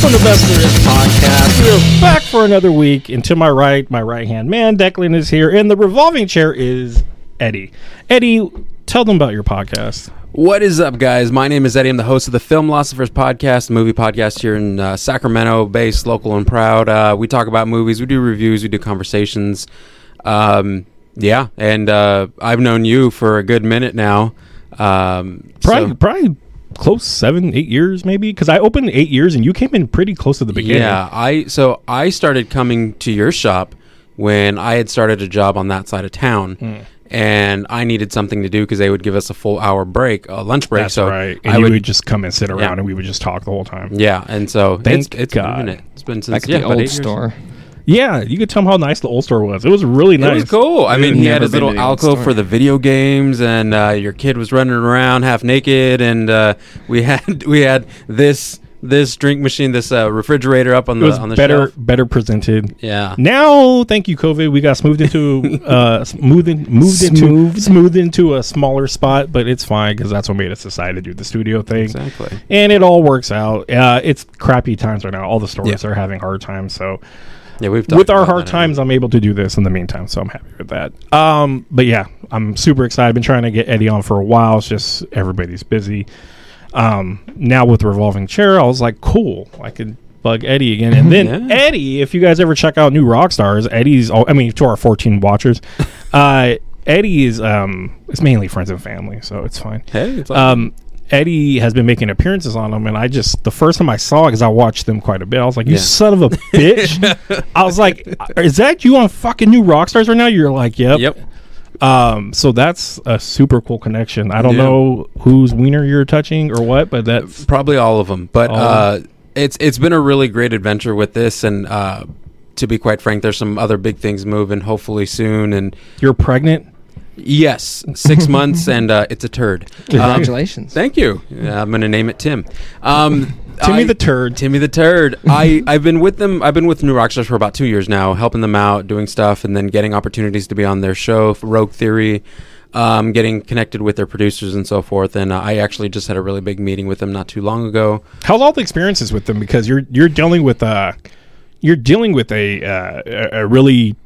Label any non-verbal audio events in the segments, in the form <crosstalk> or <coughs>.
Welcome to Best There Is podcast. We're back for another week. And to my right, my right hand man, Declan is here, and the revolving chair is Eddie. Eddie, tell them about your podcast. What is up, guys? My name is Eddie. I'm the host of the Filmlosophers podcast, a movie podcast here in uh, Sacramento, based local and proud. Uh, we talk about movies, we do reviews, we do conversations. Um, yeah, and uh, I've known you for a good minute now. Um, Probably, so- probably close seven, eight years, maybe. Because I opened eight years, and you came in pretty close to the beginning. Yeah, I so I started coming to your shop when I had started a job on that side of town, Hmm. and I needed something to do because they would give us a full hour break, a lunch break. That's so right. And I you would, would, just come and sit around, Yeah. and we would just talk the whole time. yeah, and so Thank it's it's God. been a. It's been since Back at yeah, the about eight old years. store. Yeah, you could tell them how nice the old store was. It was really nice. It was cool. I mean, he had his little to the old alcove for the video games, and uh, your kid was running around half naked, and uh, we <laughs> had we had this this drink machine, this uh, refrigerator up on It the was on the better, shelf. better presented. Yeah, Now, thank you, COVID. We got smoothed into <laughs> uh, moved in, moved into Smoothed? smoothed into a smaller spot, but it's fine because that's what made us decide to do the studio thing, exactly. and it all works out. Uh, it's crappy times right now. All the stores Yeah. are having hard times, so Yeah, we've done with our hard times, I'm able to do this in the meantime, so I'm happy with that. Um, but yeah, I'm super excited. I've been trying to get Eddie on for a while. It's just everybody's busy. Um, now with the revolving chair, I was like, cool, I could bug Eddie again. And <laughs> then Yeah. Eddie, if you guys ever check out New Rockstars, Eddie's. all I mean, to our 14 watchers, <laughs> uh, Eddie is um, it's mainly friends and family, so it's fine. Hey, it's Um, Eddie has been making appearances on them, and I just the first time I saw it because I watched them quite a bit, I was like, "You Yeah. son of a <laughs> bitch!" I was like, "Is that you on fucking New Rockstars right now?" You're like, "Yep." yep. Um, so that's a super cool connection. I don't Yeah. know whose wiener you're touching or what, but that Probably all of them, but uh, of it's it's been a really great adventure with this, and uh, to be quite frank, there's some other big things moving hopefully soon, and you're pregnant. Yes, six <laughs> months, and uh, it's a turd. Um, Congratulations. Thank you. Yeah, I'm going to name it Tim. Um, Timmy I- the turd. Timmy the Turd. I I've been with them. I've been with New Rockstars for about two years now, helping them out, doing stuff, and then getting opportunities to be on their show, Rogue Theory. Um, getting connected with their producers and so forth, and uh, I actually just had a really big meeting with them not too long ago. How's all the experiences with them? Because you're you're dealing with uh you're dealing with a uh, a- a really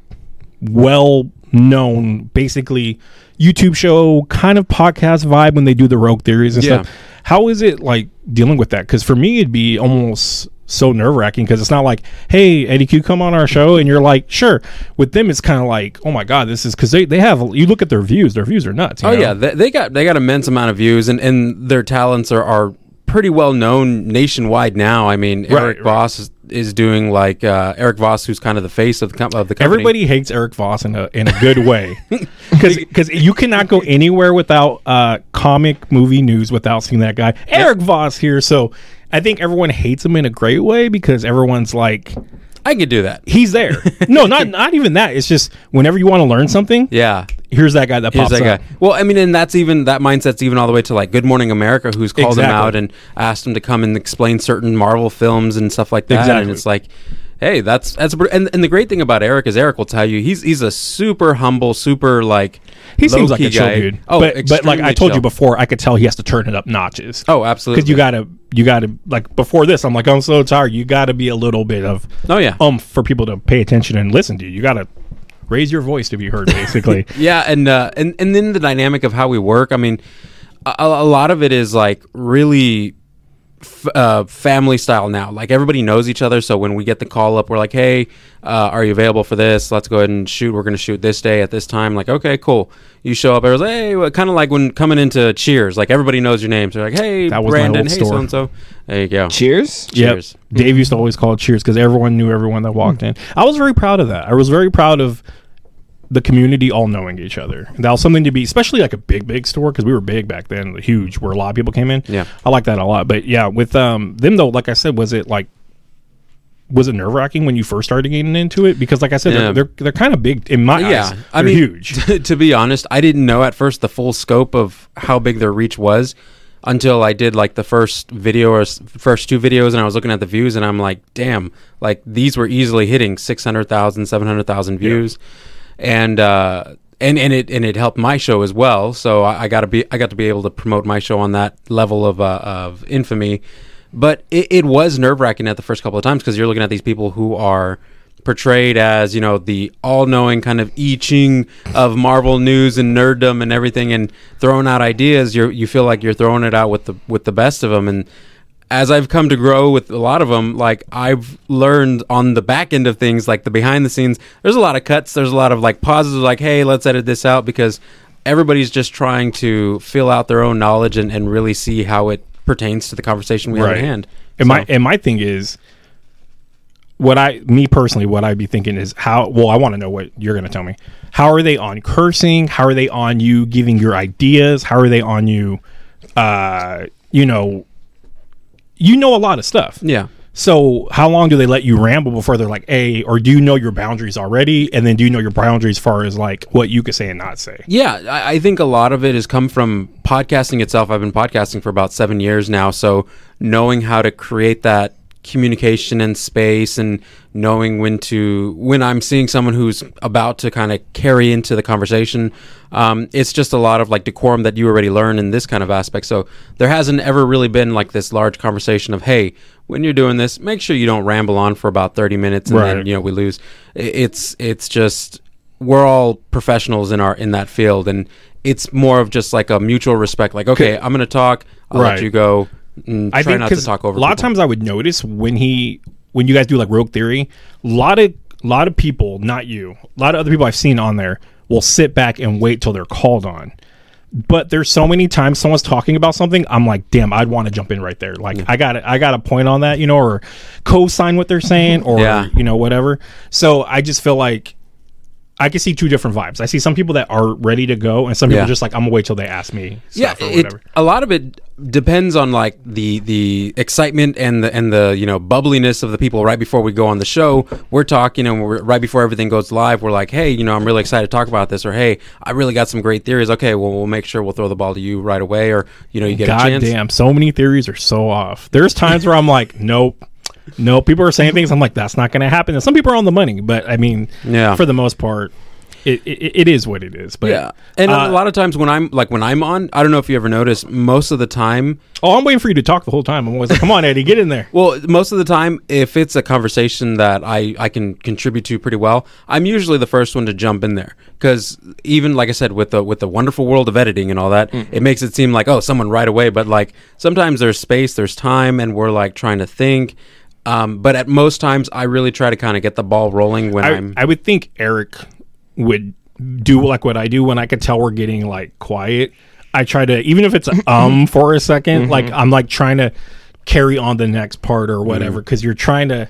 well known, basically YouTube show kind of podcast vibe when they do the rogue theories and Yeah. stuff. How is it like dealing with that? Because for me, it'd be almost so nerve wracking because it's not like, hey, Eddie, can you come on our show? And you're like, sure. With them, it's kind of like, oh my god, this is because they, they have. You look at their views; their views are nuts. you Oh know? yeah, they, they got they got immense amount of views, and, and their talents are, are pretty well known nationwide now. I mean, Right, Eric right. Voss is, is doing like uh, Eric Voss, who's kind of the face of the com- of the company. Everybody hates Eric Voss in a in a good way <laughs> because you cannot go anywhere without uh, comic movie news without seeing that guy Eric Voss here. So I think everyone hates him in a great way because everyone's like I could do that. he's there. <laughs> no, not not even that. It's just whenever you want to learn something, Yeah, here's that guy that Here's pops that up. guy. Well, I mean, and that's even that mindset's even all the way to like Good Morning America, who's called him out and asked him to come and explain certain Marvel films and stuff like that. Exactly. And it's like, hey, that's that's a, and and the great thing about Eric is Eric will tell you he's he's a super humble, super like He seems like a chill guy. dude. Oh, but, but like I told you before, I could tell he has to turn it up notches. Oh, absolutely. because you gotta you gotta like before this i'm like i'm so tired you gotta be a little bit of Oh, yeah. um for people to pay attention and listen to you you gotta raise your voice to be heard <laughs> basically Yeah, and uh, and and then the dynamic of how we work. I mean, a, a lot of it is like really f- uh, family style now. Like everybody knows each other, so when we get the call up, we're like, "Hey, uh, are you available for this? Let's go ahead and shoot. We're going to shoot this day at this time." Like, okay, cool. You show up. I was like, "Hey," well, kind of like when coming into Cheers. Like everybody knows your name. So they're like, "Hey, That was my Brandon. old Hey, store. so and so." There you go. Cheers. Yep. Cheers. dave used to always call it cheers because everyone knew everyone that walked in i was very proud of that i was very proud of the community all knowing each other that was something to be especially like a big big store because we were big back then huge where a lot of people came in Yeah. i like that a lot but yeah with um them though like i said was it like was it nerve wracking when you first started getting into it? Because, like I said, Yeah. they're, they're they're kind of big in my yeah, eyes. I mean, huge. To, <laughs> to be honest, I didn't know at first the full scope of how big their reach was until I did like the first video or s- first two videos, and I was looking at the views, and I'm like, damn, like these were easily hitting 600,000, 700,000 views, and uh, and and it and it helped my show as well. So I, I got to be I got to be able to promote my show on that level of uh, of infamy. but it, it was nerve wracking at the first couple of times because you're looking at these people who are portrayed as you know the all-knowing kind of I Ching of Marvel news and nerddom and everything, and throwing out ideas. You you feel like you're throwing it out with the with the best of them, and as I've come to grow with a lot of them, like I've learned on the back end of things, like the behind the scenes. There's a lot of cuts. There's a lot of like pauses, like hey, let's edit this out because everybody's just trying to fill out their own knowledge and, and really see how it pertains to the conversation we have at hand. And my and my thing is, what I me personally, what I'd be thinking is how. Well, I want to know what you're going to tell me. How are they on cursing? How are they on you giving your ideas? How are they on you? Uh, you know, you know a lot of stuff. yeah. So how long do they let you ramble before they're like, "Hey," or do you know your boundaries already? And then do you know your boundaries as far as like what you could say and not say? Yeah, I, I think a lot of it has come from podcasting itself. I've been podcasting for about seven years now, so knowing how to create that communication and space, and knowing when to when I'm seeing someone who's about to kind of carry into the conversation, um, it's just a lot of like decorum that you already learn in this kind of aspect. So there hasn't ever really been like this large conversation of hey. When you're doing this, make sure you don't ramble on for about 30 minutes and Right. then you know we lose. It's it's just we're all professionals in our in that field and it's more of just like a mutual respect like okay i'm gonna talk i'll Right. let you go and I try think not to talk over a lot of times I would notice when he when you guys do like Rogue Theory, a lot of a lot of people, not you, a lot of other people I've seen on there will sit back and wait till they're called on. But there's so many times someone's talking about something, I'm like, damn, I'd want to jump in right there. Like mm. I got I got a point on that, you know, or co-sign what they're saying, or Yeah. you know, whatever. So I just feel like I can see two different vibes. I see some people that are ready to go, and some people Yeah. just like I'm gonna wait till they ask me. yeah Stuff or it, whatever. a lot of it depends on like the the excitement and the and the you know bubbliness of the people right before we go on the show we're talking and we're right before everything goes live we're like hey you know i'm really excited to talk about this or hey i really got some great theories okay well we'll make sure we'll throw the ball to you right away or you know you get a God chance damn, so many theories are so off. There's times where I'm like, <laughs> nope. <laughs> No, people are saying things. I'm like, that's not going to happen. And some people are on the money, but I mean, Yeah. for the most part, it, it, it is what it is. But yeah and uh, a lot of times when i'm like when i'm on i don't know if you ever notice most of the time oh, I'm waiting for you to talk the whole time. I'm always like, come on, Eddie, get in there. <laughs> Well, most of the time, if it's a conversation that I, I can contribute to pretty well, I'm usually the first one to jump in there because even like I said, with the with the wonderful world of editing and all that, Mm-hmm. it makes it seem like oh, someone right away. But like sometimes there's space, there's time, and we're like trying to think. Um, but at most times, I really try to kind of get the ball rolling when I, I'm. I would think Eric would do like what I do when I could tell we're getting like quiet. I try to even if it's <laughs> um for a 2nd like I'm like trying to carry on the next part or whatever because you're trying to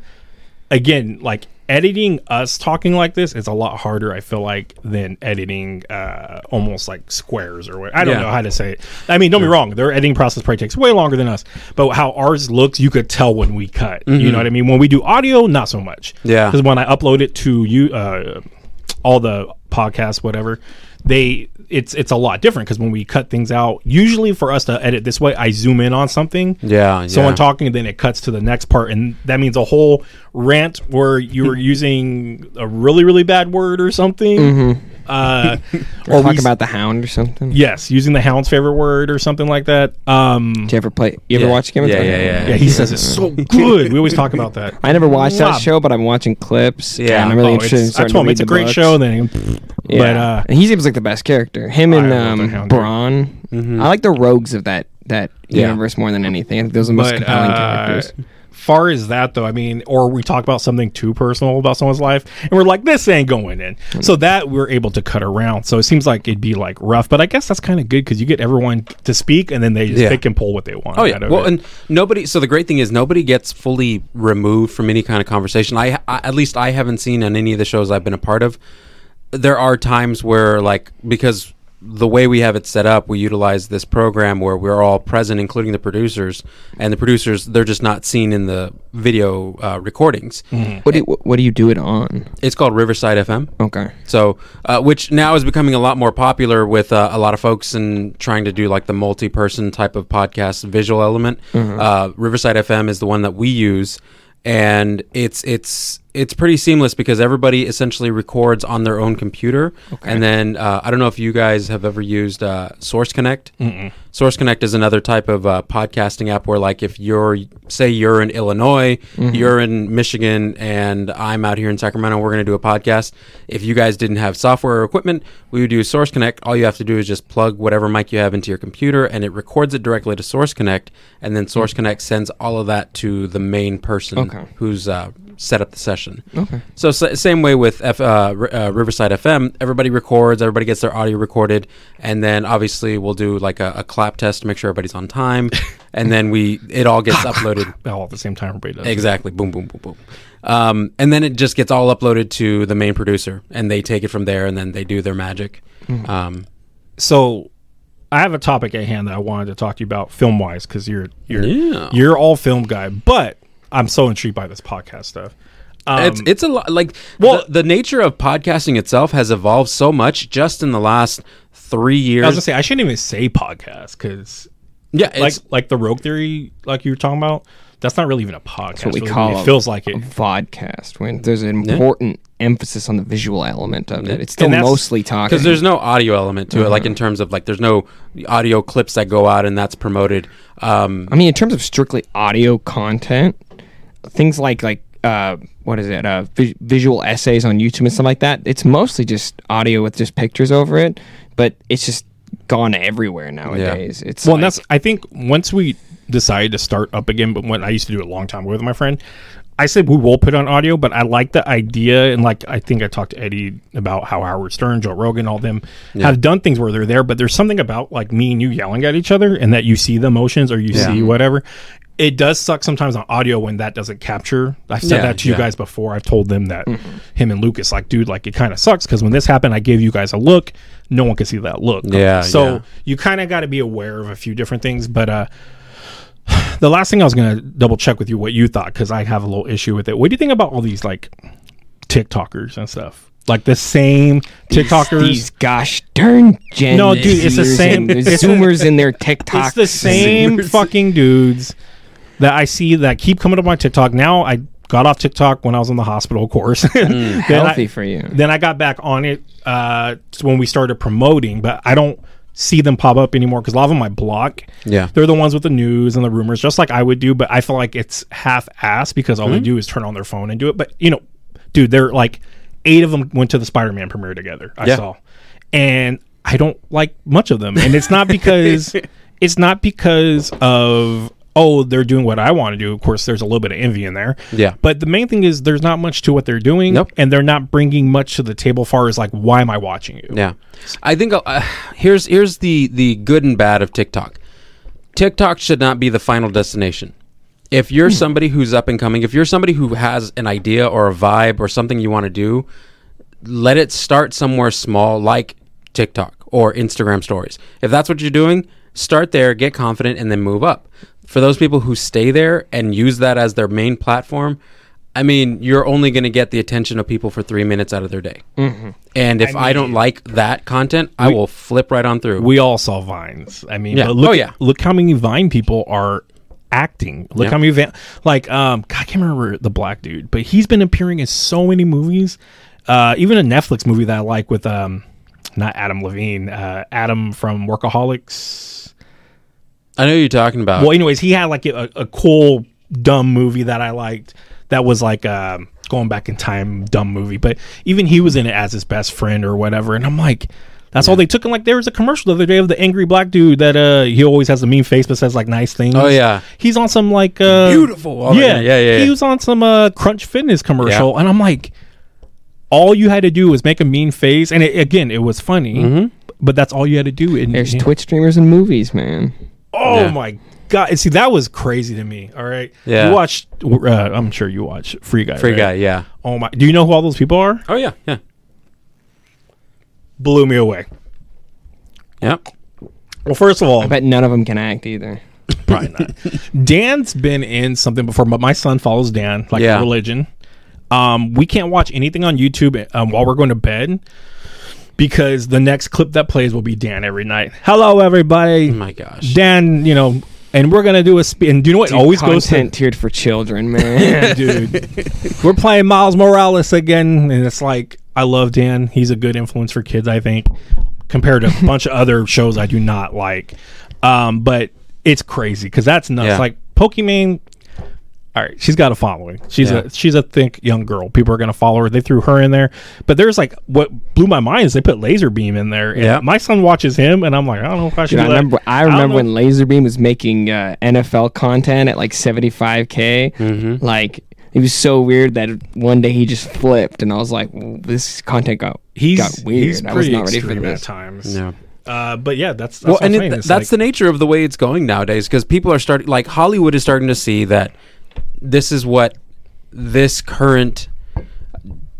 again like editing us talking like this is a lot harder I feel like than editing uh almost like squares or what I don't Yeah. know how to say it. I mean, don't be wrong, their editing process probably takes way longer than us, but how ours looks, you could tell when we cut. You know what I mean? When we do audio, not so much. Yeah. because when I upload it to you, uh, all the podcasts, whatever, they it's it's a lot different because when we cut things out, usually for us to edit this way, I zoom in on something. Yeah, Someone yeah. talking, and then it cuts to the next part, and that means a whole rant where you were <laughs> using a really really bad word or something. Mm-hmm. Uh, Or or talk we, about the hound or something. yes, using the hound's favorite word or something like that. Um, Did you ever play? You ever watch Game of Yeah, Thrones? yeah, yeah. yeah, he says it's so <laughs> good. We always talk about that. I never watched Wow. that show, but I'm watching clips. Yeah. and I'm really Oh, interested in it's, I starting told him to it's a great books. show. Then, Yeah. but uh, and he seems like the best character. Him and love the um, Hound, dude. Bronn. Mhm. I like the rogues of that that Yeah. universe more than anything. I think those are the most but compelling uh, characters. Far as that though, I mean, or we talk about something too personal about someone's life, and we're like, this ain't going in. So mm-hmm. that we're able to cut around. So it seems like it'd be like rough, but I guess that's kind of good because you get everyone to speak, and then they just Yeah. pick and pull what they want. Oh yeah. Well, it. and nobody. So the great thing is nobody gets fully removed from any kind of conversation. I, I at least I haven't seen on any of the shows I've been a part of. There are times where like because the way we have it set up, we utilize this program where we're all present, including the producers, and the producers they're just not seen in the video uh, recordings. What do you, what do you do it on? It's called Riverside FM. Okay. So, uh, which now is becoming a lot more popular with uh, a lot of folks and trying to do like the multi-person type of podcast visual element. Uh, Riverside FM is the one that we use, and it's it's it's pretty seamless because everybody essentially records on their own computer, and then uh, I don't know if you guys have ever used uh, Source Connect. Source Connect is another type of uh, podcasting app where, like, if you're say you're in Illinois, you're in Michigan, and I'm out here in Sacramento, we're going to do a podcast. If you guys didn't have software or equipment, we would use Source Connect. All you have to do is just plug whatever mic you have into your computer, and it records it directly to Source Connect, and then Source Connect sends all of that to the main person Okay. who's uh, set up the session. Okay. So same way with F, uh, R- uh, Riverside FM, everybody records, everybody gets their audio recorded, and then obviously we'll do like a, a clap test to make sure everybody's on time, <laughs> and then we it all gets <laughs> uploaded all at the same time. Everybody does. exactly. Boom, boom, boom, boom. Um, and then it just gets all uploaded to the main producer, and they take it from there, and then they do their magic. Um, So, I have a topic at hand that I wanted to talk to you about film wise because you're you're Yeah. you're all film guy, but I'm so intrigued by this podcast stuff. Um, it's it's a lot like well- well the, the nature of podcasting itself has evolved so much just in the last three years. I was gonna say I shouldn't even say podcast because yeah, it's, like like the Rogue Theory, like you were talking about, that's not really even a podcast. That's what we really. call it. a- feels like a it. vodcast when there's an important emphasis on the visual element of it. It's still mostly talking. because there's no audio element to it Uh-huh. like in terms of like there's no audio clips that go out and that's promoted um I mean, in terms of strictly audio content, things like like uh, what is it? Uh, vi- visual essays on YouTube and stuff like that. It's mostly just audio with just pictures over it, but it's just gone everywhere nowadays. It's Well, like, and that's I think once we decided to start up again, but when I used to do it a long time ago with my friend, I said we will put on audio, but I like the idea, and like I think I talked to Eddie about how Howard Stern, Joe Rogan, all them have done things where they're there, but there's something about like me and you yelling at each other, and that you see the emotions or you Yeah. see whatever. It does suck sometimes on audio when that doesn't capture. I've said Yeah, that to you guys before. I've told them that him and Lucas, like, dude, like it kind of sucks because when this happened, I gave you guys a look. No one could see that look. Yeah, So yeah. you kind of got to be aware of a few different things. But uh, <sighs> the last thing I was going to double check with you what you thought because I have a little issue with it. What do you think about all these like TikTokers and stuff? Like the same these- TikTokers. These gosh darn Gen No, dude, it's the same- <laughs> Zoomers in their TikTok. it's the same fucking dudes that I see that keep coming up on TikTok. Now I got off TikTok when I was in the hospital, of course. <laughs> Then Healthy I- for you. Then I got back on it uh, when we started promoting, but I don't see them pop up anymore because a lot of them I block. Yeah. they're the ones with the news and the rumors, just like I would do. But I feel like it's half-ass because all they do is turn on their phone and do it. But you know, dude, they're like eight of them went to the Spider-Man premiere together. I Yeah. saw, and I don't like much of them, and it's not because <laughs> it's not because of oh they're doing what I want to do. Of course, there's a little bit of envy in there. Yeah. but the main thing is there's not much to what they're doing, Nope. and they're not bringing much to the table. Far as like why am I watching you? Yeah, I think uh, here's here's the the good and bad of TikTok. TikTok should not be the final destination. If you're somebody who's up and coming, if you're somebody who has an idea or a vibe or something you want to do, let it start somewhere small, like TikTok or Instagram Stories. If that's what you're doing, start there, get confident, and then move up. For those people who stay there and use that as their main platform, I mean, you're only going to get the attention of people for three minutes out of their day. And if I, don't like that content, I will flip right on through. We all saw vines. I mean, Yeah. look, Oh, yeah. look how many Vine people are acting. Look Yeah. how many van- like um God, I can't remember the black dude, but he's been appearing in so many movies. Uh, even a Netflix movie that I like with um not Adam Levine, uh, Adam from Workaholics. I know who you're talking about. Well, anyways, he had like a, a cool dumb movie that I liked. That was like um, going back in time, dumb movie. But even he was in it as his best friend or whatever. And I'm like, that's all they took. And like, there was a commercial the other day of the angry black dude that uh, he always has a mean face but says like nice things. Oh, yeah. he's on some like uh, Beautiful. Oh, yeah, yeah, yeah, yeah, He was on some uh, Crunch Fitness commercial, Yeah. and I'm like, all you had to do was make a mean face, and it, again, it was funny. Mm-hmm. But that's all you had to do. And, There's yeah. Twitch streamers and movies, man. Oh Yeah. my god! And See, that was crazy to me. All right, Yeah. You watched? Uh, I'm sure you watch Free Guy. Free right? guy, yeah. Oh my! Do you know who all those people are? Oh yeah, yeah, Blew me away. yep. Well, first of all, I bet none of them can act either. <laughs> probably not. Dan's been in something before, but my son follows Dan like Yeah. religion. Um, we can't watch anything on YouTube um, while we're going to bed because the next clip that plays will be Dan every night. Hello, everybody. Oh my gosh. Dan, you know, and we're gonna do a spin. And do you know what Dude, always goes to content tiered for children, man. <laughs> dude. <laughs> We're playing Miles Morales again, and it's like I love Dan. He's a good influence for kids, I think, compared to a <laughs> bunch of other shows I do not like. Um, but it's crazy because that's nuts. Yeah. Like Pokimane. All right, she's got a following. She's Yeah. a she's a think young girl. People are gonna follow her. They threw her in there, but there's like what blew my mind is they put LazarBeam in there. Yeah. my son watches him, and I'm like, I don't know if I should. Dude, I let- remember. I don't remember know. when LazarBeam was making uh, NFL content at like 75k. Mm-hmm. Like it was so weird that one day he just flipped, and I was like, well, "This content got he's got weird. He's I was pretty not ready for extreme at times. Yeah. Uh, but yeah, that's, that's well, what and I'm it, saying. that's like- the nature of the way it's going nowadays because people are starting, like Hollywood is starting to see that this is what this current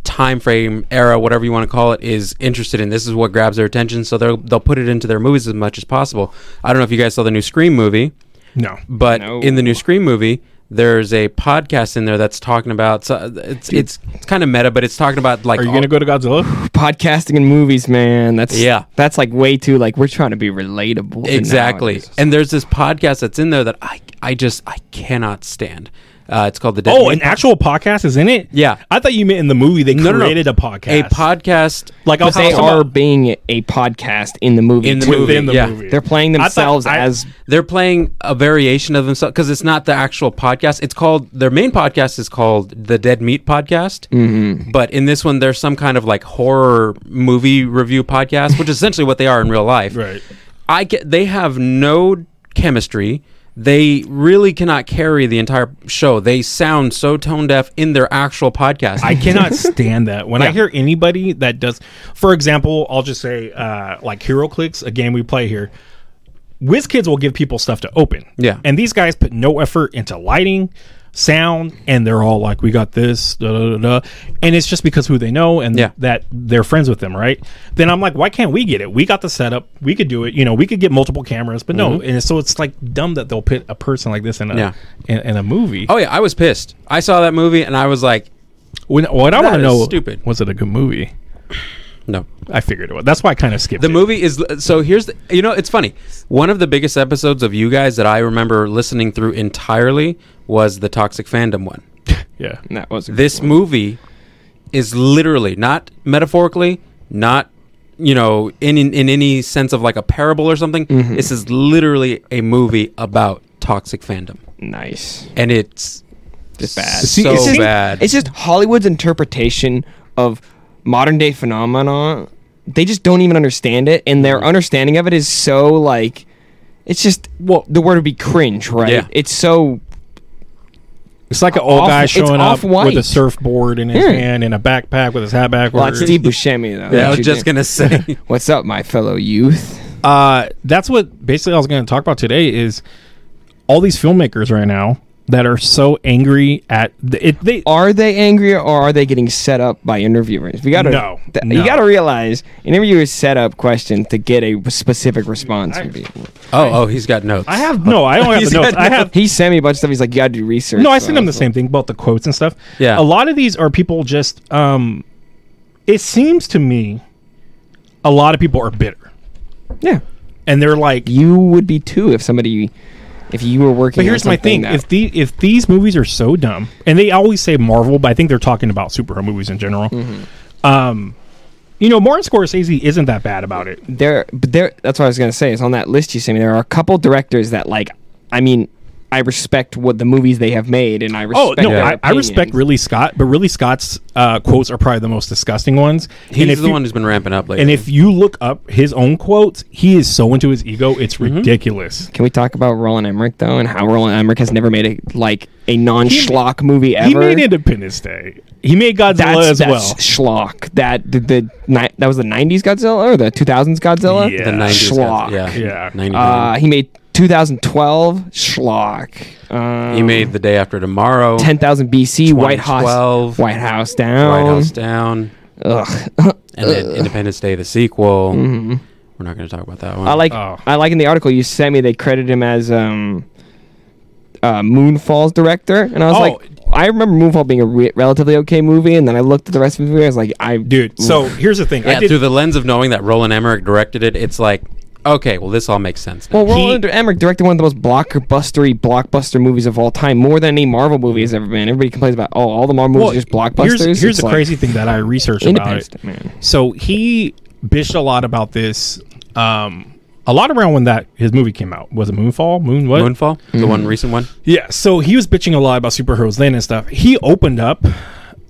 time frame era, whatever you want to call it, is interested in. This is what grabs their attention, so they'll they'll put it into their movies as much as possible. I don't know if you guys saw the new Scream movie, no. but No. in the new Scream movie. There's a podcast in there that's talking about. So it's it's, it's kind of meta, but it's talking about like Are you all- gonna go to Godzilla? Podcasting and movies, man. That's Yeah. That's like way too like we're trying to be relatable. Exactly. And there's this podcast that's in there that I I just I cannot stand. Uh, it's called the Dead Oh, Meat an Pod- actual podcast is in it. Yeah. I thought you meant in the movie they No, no, no. created a podcast. a podcast Like I'll But they talk are about- being a podcast in the movie. In the too. within the yeah. movie. They're playing I thought- themselves I- as They're playing a variation of themselves because it's not the actual podcast. It's called their main podcast is called the Dead Meat Podcast. Mm-hmm. But in this one, there's some kind of like horror movie review podcast, which is essentially what they are in real life. Right. I get they have no chemistry. They really cannot carry the entire show. They sound so tone deaf in their actual podcast. I cannot stand that. When I hear anybody that does, for example, I'll just say uh, like HeroClix, a game we play here. WizKids will give people stuff to open. Yeah. And these guys put no effort into lighting, sound, and they're all like, we got this, da, da, da, da. and it's just because who they know and Yeah. that they're friends with them, right? Then I'm like, why can't we get it? We got the setup, we could do it. You know, we could get multiple cameras, but no. Mm-hmm. And so it's like dumb that they'll put a person like this in a Yeah. in, in a movie. oh yeah, I was pissed. I saw that movie and I was like, When, what I want to know, stupid. was it a good movie? No. I figured it was. That's why I kind of skipped The it. movie is so here's the you know it's funny. One of the biggest episodes of you guys that I remember listening through entirely was the Toxic Fandom one. <laughs> Yeah. that was This movie is literally not metaphorically, not you know in in, in any sense of like a parable or something. Mm-hmm. This is literally a movie about toxic fandom, nice. and it's Just bad. So it's just- bad. It's just Hollywood's interpretation of modern day phenomena. They just don't even understand it, and Mm-hmm. their understanding of it is so like, it's just well, the word would be cringe, right? Yeah. It's so It's like an old Off- guy showing up off-white. with a surfboard in his Yeah. hand and a backpack with his hat backwards. well, it's Steve <laughs> Buscemi though. yeah, I What was you just do? gonna say. <laughs> What's up, my fellow youth? uh, that's what basically I was going to talk about today is all these filmmakers right now that are so angry at the, it. They Are they angry or are they getting set up by interviewers? We gotta No, th- no. you gotta realize interviewers set up questions to get a specific response from people. Oh, oh, he's got notes. I have no. I don't have <laughs> He's the notes. got I have He sent me a bunch of stuff. He's like, you gotta do research. no. I So sent him the was same thing about the quotes and stuff. Yeah. a lot of these are people just. Um, it seems to me, a lot of people are bitter, like- Yeah. and they're like, You would be too if somebody, if you were working. But here's my thing: that- if the if these movies are so dumb, and they always say Marvel, but I think they're talking about superhero movies in general. Mm-hmm. Um, you know, Martin Scorsese isn't that bad about it. there, but there. That's what I was gonna say. Is on that list you sent me. There are a couple directors that like. I mean, I respect what the movies they have made, and I respect. Oh no, their I, I respect opinions. Ridley Scott, but Ridley Scott's uh, quotes are probably the most disgusting ones. and He's if the you, one who's been ramping up lately. And if you look up his own quotes, he is so into his ego, it's Mm-hmm. ridiculous. Can we talk about Roland Emmerich though, and how Roland Emmerich has never made a like a non schlock movie ever? He made Independence Day. He made Godzilla that's as that's well. schlock. That the, the ni- that was the '90s Godzilla or the 2000s Godzilla. Yeah. the 90s, Schlock. yeah, Yeah. 99. Uh, he made 2012 schlock. Um, he made the day after tomorrow. 10,000 BC White House White House down. White House down, Ugh. and then Independence Day, the sequel. We're not going to talk about that one. Mm-hmm. I like Oh. I like in the article you sent me they credit him as um uh, Moonfall's director, and I was Oh. like, I remember Moonfall being a re- relatively okay movie, and then I looked at the rest of the movie, I was like, I Dude, so here's the thing. Yeah, I did, through the lens of knowing that Roland Emmerich directed it, it's like okay, well, this all makes sense. Now. Well, He- Roland Emmerich directed one of the most blockbustery blockbuster movies of all time, more than any Marvel movie has ever been. Everybody complains about, oh, all the Marvel movies are just blockbusters. Here's, here's the like crazy thing that I researched about Independence it. Day, man. So he bitched a lot about this. Um, a lot around when that his movie came out. Was it Moonfall? Moon what? Moonfall, the Mm-hmm. one recent one. Yeah. So he was bitching a lot about superheroes then and stuff. He opened up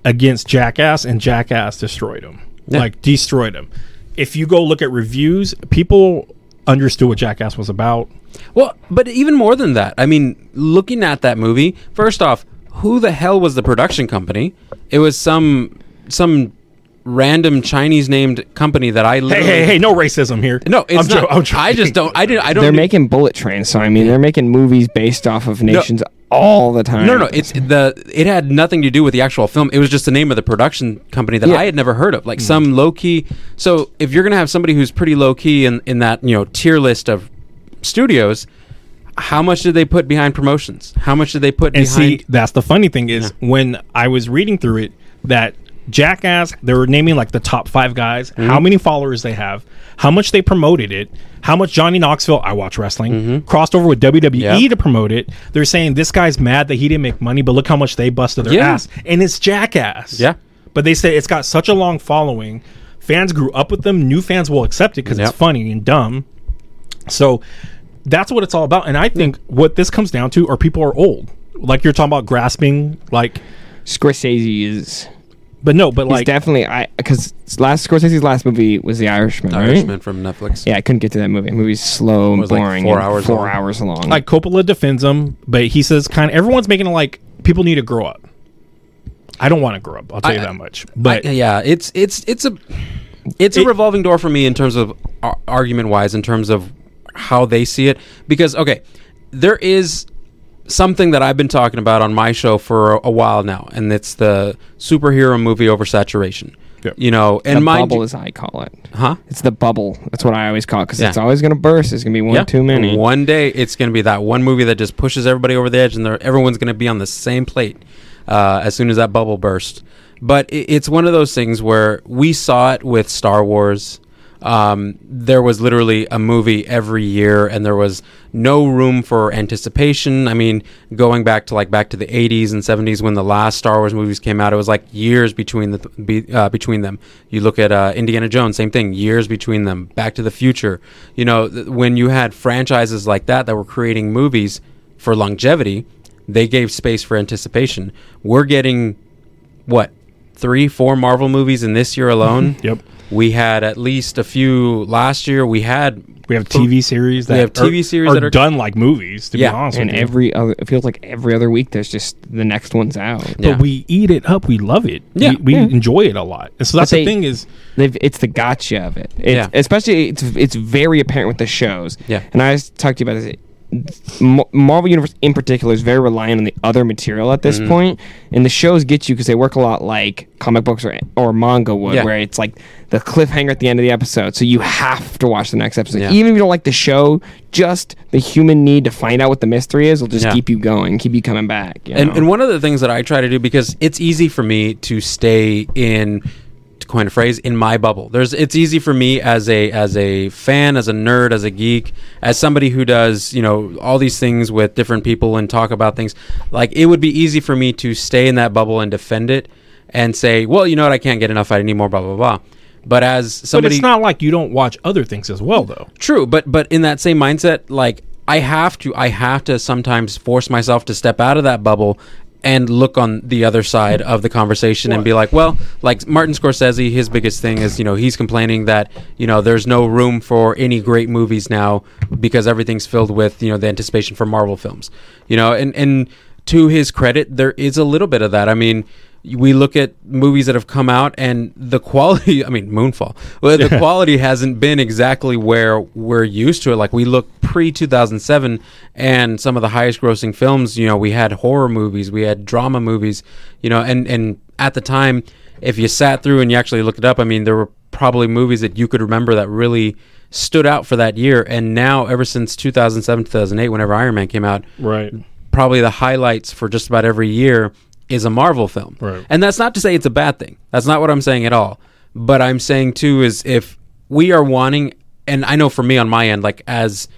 against Jackass, and Jackass destroyed him. Yeah. Like destroyed him. If you go look at reviews, people understood what Jackass was about. Well, but even more than that, I mean, looking at that movie, first off, who the hell was the production company? It was some some random Chinese named company that I Hey, literally hey, hey! No racism here. No, it's I'm jo- not. I'm I joking. just don't. I didn't. I don't. They're need- making bullet trains, so I mean, they're making movies based off of nations all the time. No, no, it's the. It had nothing to do with the actual film. It was just the name of the production company that Yeah. I had never heard of, like mm. some low key. So if you're gonna have somebody who's pretty low key in in that you know tier list of studios, how much did they put behind promotions? How much did they put And behind? see, that's the funny thing is when I was reading through it, that Jackass, they were naming like the top five guys, Mm-hmm. how many followers they have, how much they promoted it, how much Johnny Knoxville, I watch wrestling, crossed over with WWE Mm-hmm. To promote it. They're saying this guy's mad that he didn't make money, but look how much they busted their Yeah. ass. And it's Jackass. Yeah. But they say it's got such a long following. Fans grew up with them. New fans will accept it because Yep. it's funny and dumb. So that's what it's all about. And I think what this comes down to are people are old. Like you're talking about grasping, like, Scorsese is. But no, but He's like, definitely I because last Scorsese's last movie was The Irishman, right? Irishman from Netflix. Yeah, I couldn't get to that movie. The movie's slow and was like boring. four and hours Four long. hours long. like Coppola defends him, but he says kind of everyone's making it like people need to grow up. I don't want to grow up. I'll tell you I- that much. But I- yeah, it's it's it's a it's a It- revolving door for me in terms of ar- argument wise, in terms of how they see it. Because okay, there is something that I've been talking about on my show for a, a while now, and it's the superhero movie oversaturation. Yep. You know, and the mind bubble, you- as I call it. huh? It's the bubble. That's what I always call it because Yeah. it's always going to burst. It's going to be one Yeah. too many. One day it's going to be that one movie that just pushes everybody over the edge, and everyone's going to be on the same plate uh, as soon as that bubble bursts. But it, it's one of those things where we saw it with Star Wars. Um, there was literally a movie every year, and there was no room for anticipation. I mean, going back to like back to the '80s and '70s when the last Star Wars movies came out, it was like years between the be, uh, between them. You look at uh, Indiana Jones, same thing, years between them. Back to the Future, you know, th- when you had franchises like that that were creating movies for longevity, they gave space for anticipation. We're getting what three, four Marvel movies in this year alone. <laughs> Yep. We had at least a few last year. We had we have TV series that have TV are, series are that are- done like movies. To Yeah. be honest and with you. every other, it feels like every other week there's just the next one's out. but Yeah. we eat it up. We love it. Yeah. we, we Yeah. enjoy it a lot. And so that's But the thing is, They've, it's the gotcha of it. It's, Yeah. Especially, it's it's very apparent with the shows. Yeah. And I talked to you about this. Marvel Universe in particular is very reliant on the other material at this Mm-hmm. point, and the shows get you because they work a lot like comic books or, or manga would, Yeah. where it's like the cliffhanger at the end of the episode, so you have to watch the next episode. Yeah. Even if you don't like the show, just the human need to find out what the mystery is will just Yeah. keep you going, keep you coming back. you and, and one of the things that I try to do because it's easy for me to stay in to coin a phrase in my bubble. There's it's easy for me as a as a fan, as a nerd, as a geek, as somebody who does, you know, all these things with different people and talk about things. Like it would be easy for me to stay in that bubble and defend it and say, "Well, you know what? I can't get enough. I need more blah blah blah." But as but somebody it's not like you don't watch other things as well, though. True, but but in that same mindset, like I have to, I have to sometimes force myself to step out of that bubble and look on the other side of the conversation and be like, well, like Martin Scorsese, his biggest thing is you know he's complaining that you know there's no room for any great movies now because everything's filled with you know the anticipation for Marvel films, you know, and and to his credit, there is a little bit of that. I mean. We look at movies that have come out, and the quality. <laughs> I mean, Moonfall. Well, the quality hasn't been exactly where we're used to it. Like we look pre 2007, and some of the highest grossing films. You know, we had horror movies, we had drama movies. You know, and and at the time, if you sat through and you actually looked it up, I mean, there were probably movies that you could remember that really stood out for that year. And now, ever since 2007, 2008, whenever Iron Man came out, Right. probably the highlights for just about every year is a Marvel film. Right. And that's not to say it's a bad thing. That's not what I'm saying at all. But I'm saying too is if we are wanting and I know for me on my end, like as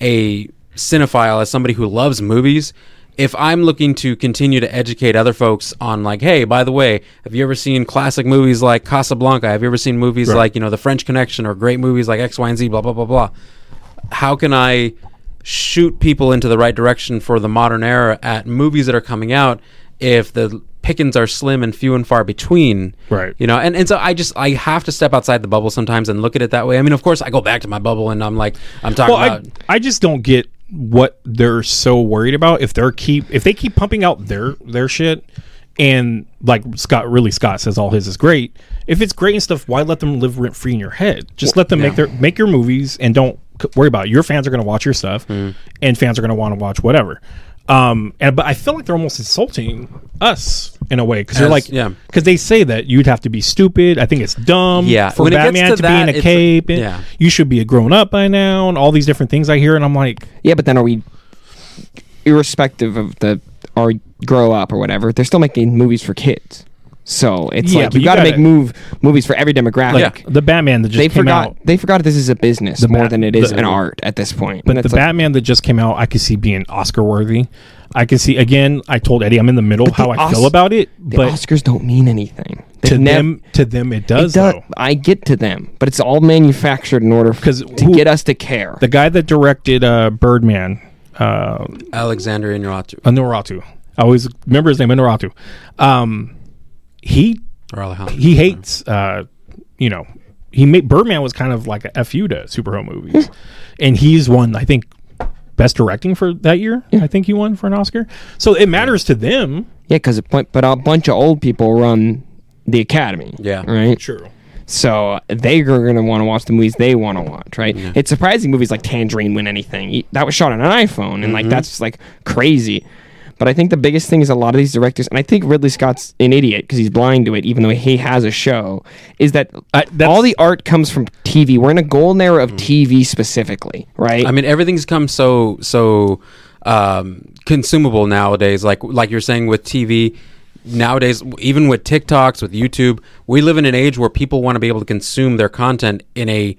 a cinephile, as somebody who loves movies, if I'm looking to continue to educate other folks on like, hey, by the way, have you ever seen classic movies like Casablanca? Have you ever seen movies Right. like you know The French Connection or great movies like X, Y, and Z? Blah blah blah blah. How can I shoot people into the right direction for the modern era at movies that are coming out if the pickings are slim and few and far between? Right. You know, and, and so I just I have to step outside the bubble sometimes and look at it that way. I mean, of course, I go back to my bubble and I'm like, I'm talking Well, about. I just don't get what they're so worried about if they're keep if they keep pumping out their their shit and like Scott really Scott says all his is great. If it's great and stuff, why let them live rent free in your head? Just let them make their make your movies and don't worry about it. Your fans are going to watch your stuff, Hmm. and fans are going to want to watch whatever. Um, and but I feel like they're almost insulting us in a way because they're like, yeah. because they say that you'd have to be stupid. I think it's dumb, Yeah, for when Batman to to, that, be in a cape. and yeah. you should be a grown up by now, and all these different things I hear, and I'm like, Yeah, but then are we, irrespective of the or grow up or whatever, they're still making movies for kids. So it's Yeah, like you, you got to make move movies for every demographic. like the Batman that just they came forgot out. they forgot this is a business The more Bat- than it is the- an art at this point. But And the like- Batman that just came out, I could see being Oscar worthy. I can see again. I told Eddie I'm in the middle But how the I feel about it, the but Oscars don't mean anything. They've to nev- them, to them, it does. it does. though. I get to them, but it's all manufactured in order 'Cause to who- get us to care. The guy that directed uh, Birdman, uh, Alexander Inarritu Inarritu. I always remember his name, Inarritu. Um, he or Alejandro. he hates. Uh, you know, he made Birdman was kind of like a fu to superhero movies, and he's won. I think best directing for that year. I think he won for an Oscar. So it matters to them. yeah, because but a bunch of old people run the Academy. Yeah. right. True. So they're going to want to watch the movies they want to watch, right? It's surprising movies like Tangerine win anything. That was shot on an iPhone, and like that's like crazy. But I think the biggest thing is a lot of these directors, and I think Ridley Scott's an idiot because he's blind to it, even though he has a show. Is that that's- all the art comes from TV? We're in a golden era of TV specifically, right? I mean, everything's come so so um, consumable nowadays. Like like you're saying with TV nowadays, even with TikToks, with YouTube, we live in an age where people want to be able to consume their content in a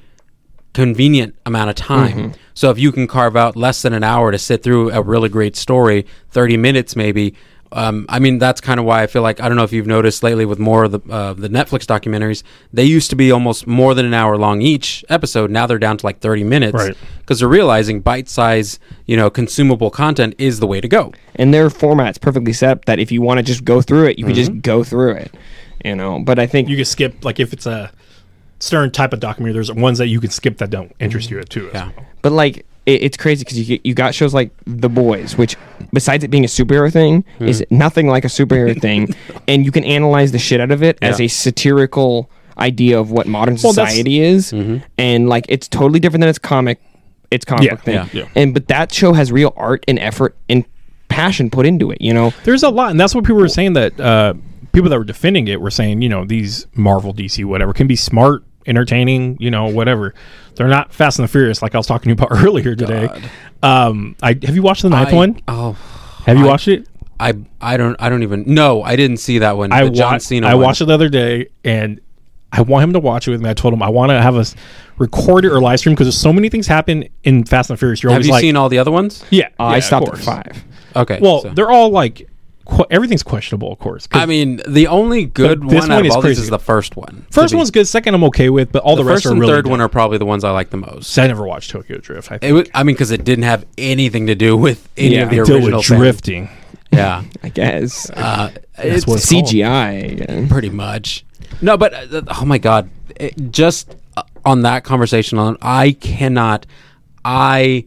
convenient amount of time. So if you can carve out less than an hour to sit through a really great story, 30 minutes maybe. Um, I mean, that's kind of why I feel like I don't know if you've noticed lately with more of the uh, the Netflix documentaries. They used to be almost more than an hour long each episode. Now they're down to like 30 minutes Right. because they're realizing bite size, you know, consumable content is the way to go. and their format's perfectly set up that if you want to just go through it, you can Mm-hmm. just go through it. You know, but I think you can skip like if it's a certain type of documentary there's ones that you can skip that don't interest you mm-hmm. too as Yeah. well. But like it, it's crazy because you you got shows like The Boys, which besides it being a superhero thing, mm-hmm. is nothing like a superhero <laughs> thing, and you can analyze the shit out of it as a satirical idea of what modern Well, society is, mm-hmm. and like it's totally different than its comic, its comic Yeah, thing. yeah, yeah. And but that show has real art and effort and passion put into it. You know, there's a lot and that's what people were saying that uh, people that were defending it were saying you know these marvel dc whatever can be smart entertaining you know whatever they're not fast and the furious like i was talking to <laughs> you about earlier today um i have you watched the ninth I- one Oh, have you I- watched it I I don't I don't even no I didn't see that one. i the John wa- Cena i one. watched it the other day and I want him to watch it with me. I told him I want to have us record it or live stream because there's so many things happen in Fast and the Furious. You're Have always you like, seen all the other ones? Yeah, Uh, yeah, I stopped at five. Okay. Well, so- they're all like qu- everything's questionable, of course. I mean, the only good But this one out one of is all these is the first one. to first be- one's good. Second, I'm okay with, but all the, the, rest first are and really third good. one are probably the ones I like the most. So I never watched Tokyo Drift. I think It was, I mean, because it didn't have anything to do with any Yeah. of the original with drifting. Yeah, <laughs> I guess uh, it's what it's called. CGI. again. pretty much. No, but uh, oh my god, it, just uh, on that conversation alone, I cannot, I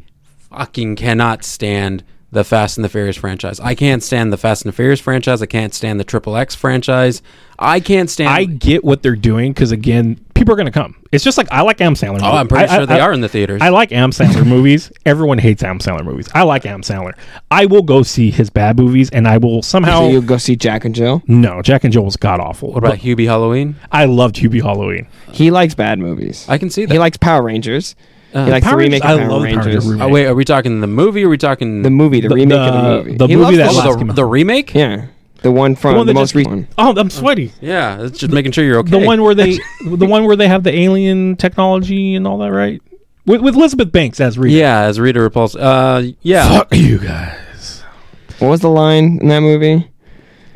fucking cannot stand the Fast and the Furious franchise. I can't stand the Fast and the Furious franchise. I can't stand the Triple X franchise. I can't stand. I get what they're doing because again, people are going to come. It's just like I like Adam Sandler. oh, I'm pretty sure they are in the theaters. I like Adam Sandler movies. Everyone hates Adam Sandler movies. I like Adam Sandler. I will go see his bad movies, and I will somehow. So you go see Jack and Jill. no, Jack and Jill was god awful. what about Hubie Halloween? I loved Hubie Halloween. He likes bad movies. I can see that. He likes Power Rangers. Uh, he likes Power the remake Rangers- of I Power love the Power Rangers. Rangers. Oh wait, are we talking the movie? or Are we talking The movie, the, The- remake of the- the movie. the He movie loves that the last shit. came the, the remake? Yeah, the one from The the, one that most recent. Oh, I'm sweaty. Yeah, it's just making sure you're okay. The one where they, <laughs> the one where they have the alien technology and all that, right? with, with Elizabeth Banks as Rita. Yeah, as Rita Repulsa. Uh, yeah. Fuck you guys. What was the line in that movie?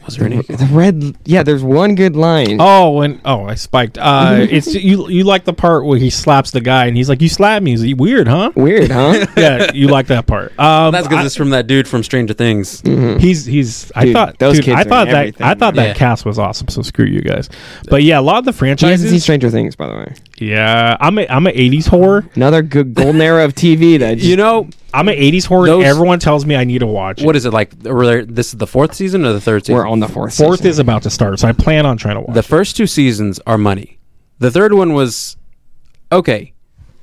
Was there any? The red. Yeah, there's one good line. Oh, and oh I spiked. Uh, <laughs> it's you. You like the part where he slaps the guy and he's like, "You slap me." Is he weird, huh? Weird, huh? <laughs> yeah, you like that part. Um, That's because it's from that dude from Stranger Things. He's he's. I Dude, thought those dude, kids I thought that I thought man. that Yeah. cast was awesome. So screw you guys. But yeah, a lot of the He hasn't seen franchises. Stranger Things, by the way. Yeah, I'm a I'm an '80s horror. Another good golden era of TV that <laughs> just, You know, I'm an '80s horror. Those- Everyone tells me I need to watch. it. what is it like? were there- This is the fourth season or the third season? we're on the fourth. Fourth season. is about to start, so I plan on trying to watch. the it. first two seasons are money. The third one was okay.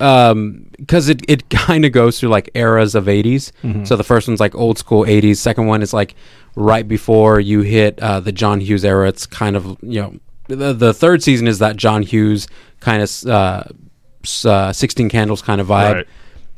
Um, because it, it <laughs> kind of goes through like eras of 80s. Mm-hmm. So the first one's like old school 80s. Second one is like right before you hit uh, the John Hughes era. It's kind of, you know, the, the third season is that John Hughes kind of uh, uh, 16 Candles kind of vibe. Right.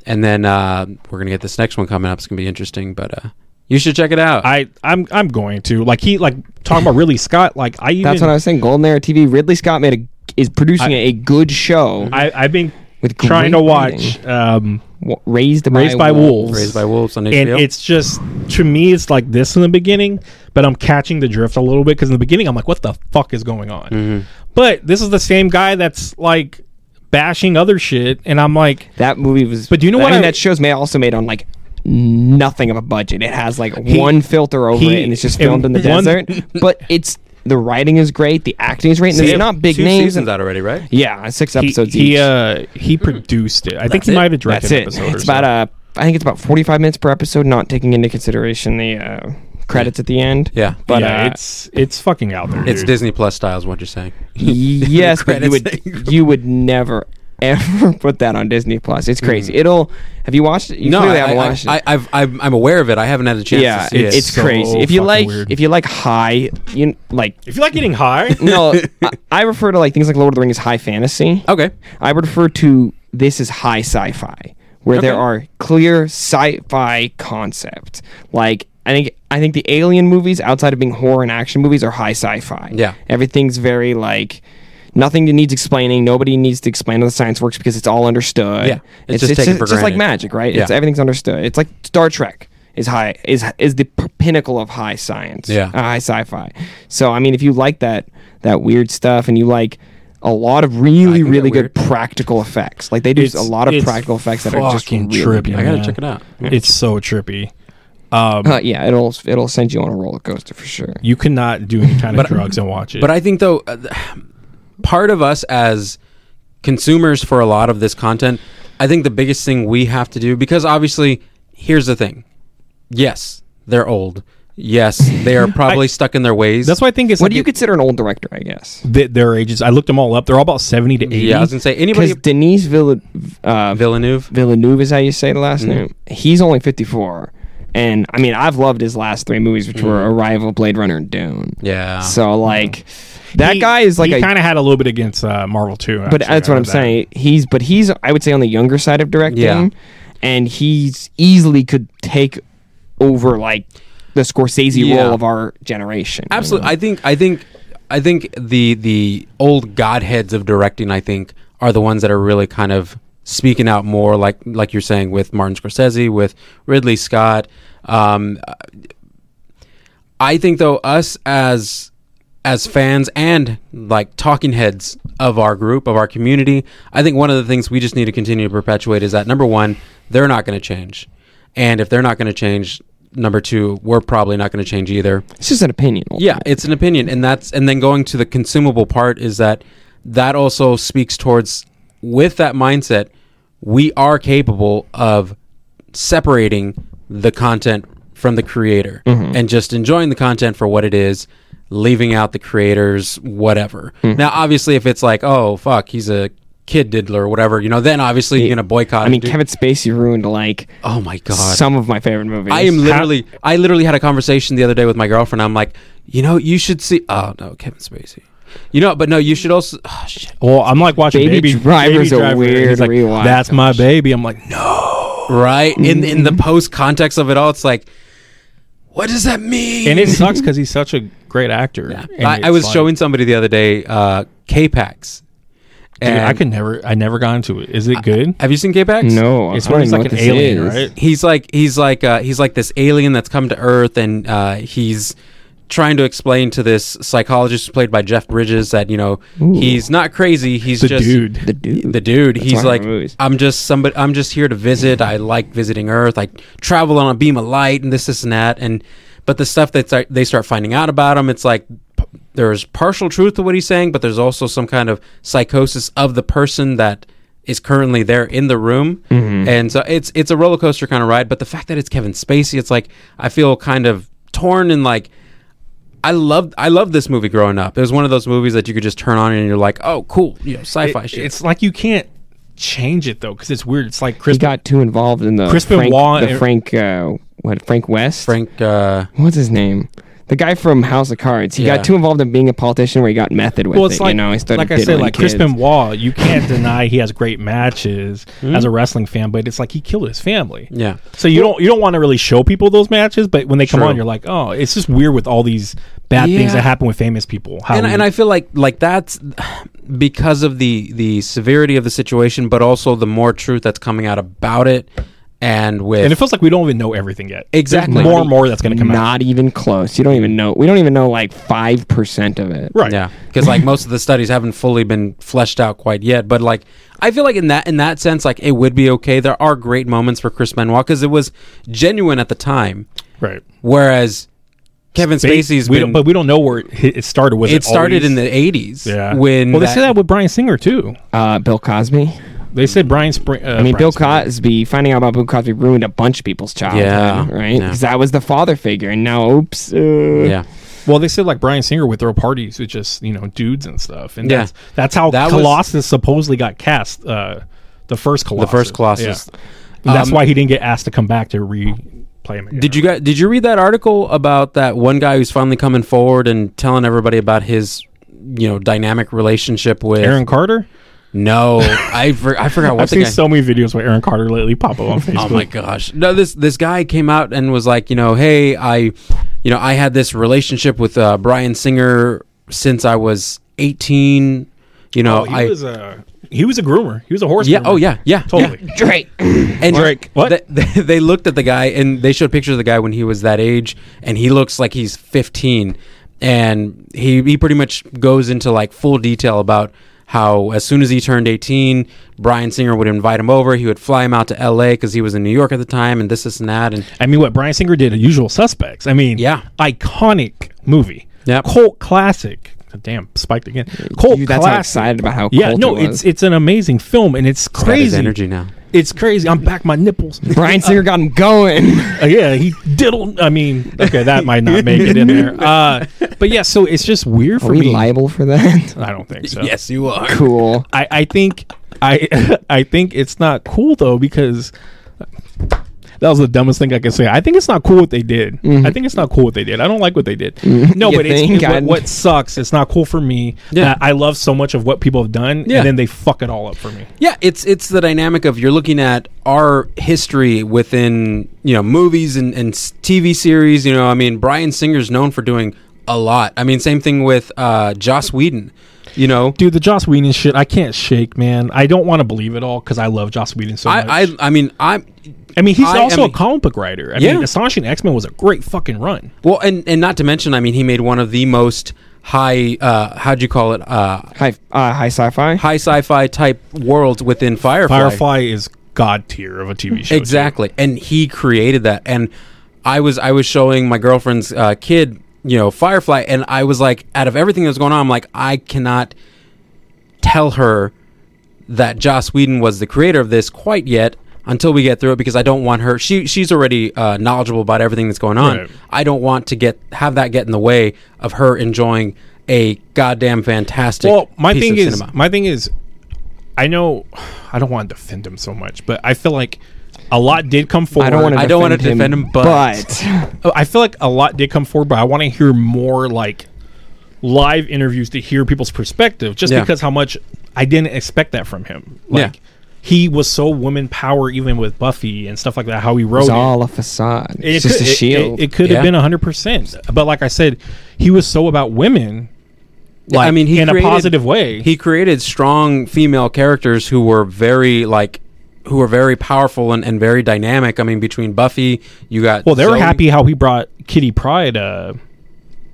And then uh, we're going to get this next one coming up. It's going to be interesting, but uh, you should check it out. I I'm I'm going to like he like talking about Ridley Scott. Like I even That's what I was saying. Golden era TV. Ridley Scott made a is producing I- a good show. I I've been With trying to watch. Um, raised by Raised by Wolves. Raised by Wolves on HBO. and it's just to me it's like this in the beginning but i'm catching the drift a little bit because in the beginning i'm like what the fuck is going on Mm-hmm. But this is the same guy that's like bashing other shit and i'm like That movie was. But do you know what? I mean, I- that show's made also made on like nothing of a budget. It has like one filter over he- it, and it's just and filmed in the one- desert. <laughs> but it's the writing is great, the acting is great, and they're not big two names. seasons out already, right? yeah, six he, episodes he each. uh he produced it i think he it? might have directed That's it. episode It's about so. uh, I think it's about 45 minutes per episode, not taking into consideration the uh, credits at the end. Yeah. but yeah, uh, it's it's fucking out there It's dude. Disney Plus style, is what you're saying. <laughs> <laughs> yes, but you would you would never <laughs> ever put that on Disney Plus. It's crazy. Mm. It'll. Have you watched it? You no, clearly I, haven't I, watched I, it. I've, I'm, I'm aware of it. I haven't had a chance yeah, to see it's, it. it's so crazy. If you like, weird. if you like high, you like. if you like getting high No, I, I refer to like things like Lord of the Rings high fantasy. okay. I would refer to this as high sci-fi, where there are clear sci-fi concepts. Like I think I think the Alien movies, outside of being horror and action movies, are high sci-fi. Yeah. everything's very like. Nothing needs explaining. Nobody needs to explain how the science works because it's all understood. Yeah, it's just taken for it's just like magic, right? It's Yeah. everything's understood. It's like Star Trek is high is is the p- pinnacle of high science. Yeah. uh, high sci-fi. So I mean, if you like that that weird stuff and you like a lot of really really good weird. practical effects, like they do It's- a lot of practical effects that are just fucking really trippy, good. I gotta check it out. it's so trippy um Uh, yeah, it'll it'll send you on a roller coaster for sure. you cannot do any kind of But- drugs and watch it But I think though, uh, part of us as consumers for a lot of this content, I think the biggest thing we have to do because obviously, here's the thing. Yes, they're old. Yes, they are <laughs> probably stuck in their ways. that's why i think it's What like do you it- consider an old director? I guess th- their ages i looked them all up they're all about 70 to 80 Yeah, I was gonna say anybody. because Denis Villeneuve, uh, Villeneuve. Villeneuve is how you say the last Mm-hmm. name. He's only fifty four, and I mean I've loved his last three movies, which were Arrival, Blade Runner, and Dune. Yeah. So like that He- guy is like he kind of had a little bit against uh, Marvel too. but that's what I'm that. saying. He's but he's I would say on the younger side of directing, Yeah. and he's easily could take over like the Scorsese Yeah. role of our generation. you Absolutely. know? I think I think I think the the old godheads of directing I think are the ones that are really kind of speaking out more like like you're saying with Martin Scorsese, with Ridley Scott. Um, I think though us as as fans and like talking heads of our group of our community, I think one of the things we just need to continue to perpetuate is that number one, they're not going to change, and if they're not going to change, number two, we're probably not going to change either. it's just an opinion. Yeah, it's an opinion, and that's and then going to the consumable part is that that also speaks towards with that mindset, we are capable of separating the content from the creator mm-hmm. and just enjoying the content for what it is, leaving out the creators whatever. Mm-hmm. Now, obviously, if it's like, oh fuck, he's a kid diddler or whatever, you know, then obviously you're gonna boycott. I mean. Kevin Spacey ruined like Oh my god. some of my favorite movies. I am literally. I literally had a conversation the other day with my girlfriend. I'm like, you know, you should see. Oh no, Kevin Spacey. You know, but no, you should also. <sighs> Oh shit. Well, I'm like watching Baby Baby, Driver's Baby Driver, and weird he's like, rewatch. That's my baby. I'm like, no. Right in in the post context of it all, it's like, what does that mean? And it <laughs> sucks because he's such a great actor. And I, I was like- showing somebody the other day uh, K-Pax, Dude, I could never. I never got into it. Is it good? Have you seen K-Pax? No, It's I when he's like an alien, is. right? he's like he's like uh, he's like this alien that's come to Earth, and uh, he's trying to explain to this psychologist played by Jeff Bridges that you know Ooh. he's not crazy. He's The just dude. The dude. the dude. That's he's like. I'm just somebody. I'm just here to visit. I like visiting Earth. I travel on a beam of light, and this, this, and that. And but the stuff that start, they start finding out about him, it's like p- there's partial truth to what he's saying, but there's also some kind of psychosis of the person that is currently there in the room. Mm-hmm. And so it's it's a roller coaster kind of ride. But the fact that it's Kevin Spacey, it's like I feel kind of torn and like. I loved I loved this movie growing up. It was one of those movies that you could just turn on and you're like, oh, cool, you know, sci-fi It- shit. It's like you can't change it though because it's weird. It's like Chris. got too involved in the Crispin Frank, Wall the Frank, uh, what Frank West? Frank. Uh, What's his name? The guy from House of Cards. He Yeah. got too involved in being a politician where he got method with well, it. like you know, he started like I said, like kids. Crispin Wall. You can't deny he has great matches hmm? as a wrestling fan, but it's like he killed his family. yeah, So you don't you don't want to really show people those matches, but when they come True. on, you're like, oh, it's just weird with all these bad Yeah. things that happen with famous people. How and, and I feel like like that's because of the the severity of the situation, but also the more truth that's coming out about it, and with and it feels like we don't even know everything yet. Exactly. There's more and more that's going to come out. Not even close. You don't even know. We don't even know like five percent of it. Right. Yeah, because like most of the studies haven't fully been fleshed out quite yet. But like, I feel like in that in that sense, like it would be okay. There are great moments for Chris Benoit because it was genuine at the time. Right. Whereas Kevin Spacey's we been, don't, but we don't know where it it started. Was it, it started always- in the '80s. yeah. when well, they say that with Bryan Singer too. Uh, Bill Cosby. They said Bryan Spring. Uh, I mean, Bryan Bill Singer. Cosby. Finding out about Bill Cosby ruined a bunch of people's childhood. Yeah, Right. yeah. Because that was the father figure, and now, oops. Uh, yeah. Well, they said like Bryan Singer would throw parties with just you know dudes and stuff, and Yeah. that's that's how That was- Colossus supposedly got cast. Uh, the first Colossus. first Colossus. Yeah. And that's Um, why he didn't get asked to come back to replay him. Again. Did you guys did you read that article about that one guy who's finally coming forward and telling everybody about his you know dynamic relationship with Aaron Carter? No, I for, I forgot <laughs> what I've the seen guy. so many videos with Aaron Carter lately pop up on Facebook. Oh my gosh! No, this this guy came out and was like, you know, hey, I, you know, I had this relationship with uh, Bryan Singer since I was eighteen. You know, Oh, he I was a he was a groomer. He was a horse. yeah. groomer. Oh yeah, yeah, totally. yeah. <laughs> Drake. And Drake. What? They, they, <laughs> they looked at the guy and they showed pictures of the guy when he was that age, and he looks like he's 15. And he he pretty much goes into like full detail about how as soon as he turned 18, Bryan Singer would invite him over. He would fly him out to L.A. because he was in New York at the time, and this, this, and that. And I mean, what Bryan Singer did, Usual Suspects. I mean, Yeah. iconic movie. Yep. cult classic. Damn, spiked again. Cult You, that's how excited about how Yeah, no, it it's it's an amazing film, and it's crazy. energy now. It's crazy. I'm back my nipples. <laughs> Bryan Singer got him going. Uh, yeah, he diddled. I mean, okay, that might not make it in there. <laughs> Uh, but yeah, so it's just weird for me. Are for we me. liable for that? I don't think so. Yes, you are. cool. I, I think I <laughs> I think it's not cool though because that was the dumbest thing I could say. I think it's not cool what they did. I think it's not cool what they did. I don't like what they did. No, You but it's, it- what, what sucks. It's not cool for me. Yeah. I love so much of what people have done, Yeah. and then they fuck it all up for me. Yeah, it's it's the dynamic of you're looking at our history within you know movies and, and TV series. You know, I mean, Bryan Singer's known for doing a lot. I mean, same thing with uh, Joss Whedon. You know, Dude, the Joss Whedon shit, I can't shake, man. I don't want to believe it all because I love Joss Whedon so much. I, I I mean I'm I mean, he's I also am- a comic book writer. I Yeah. mean, Astonishing X Men was a great fucking run. well, and and not to mention, I mean, he made one of the most high uh how'd you call it uh High, uh, high sci-fi. high sci-fi type worlds within Firefly. Firefly is god tier of a TV show. too. exactly and he created that and i was i was showing my girlfriend's uh, kid you know firefly and i was like out of everything that's going on i'm like i cannot tell her that joss whedon was the creator of this quite yet until we get through it because i don't want her she she's already uh, knowledgeable about everything that's going on Right. i don't want to get have that get in the way of her enjoying a goddamn fantastic Well, my thing is, cinema. my thing is, I know, I don't want to defend him so much, but I feel like a lot did come forward. I don't want to. I don't wanna defend him, but- Oh, <laughs> I feel like a lot did come forward, but I want to hear more like live interviews to hear people's perspective. Just Yeah. because how much I didn't expect that from him. Like Yeah. he was so woman power, even with Buffy and stuff like that. How he wrote it's it. all a facade. It It's just could, a it- shield. It, it could Yeah. have been hundred percent, but like I said, he was so about women like I mean, he in created- a positive way. he created strong female characters who were very like who are very powerful and, and very dynamic. I mean, between Buffy, you got well, they were Zoe happy how he brought Kitty Pryde uh,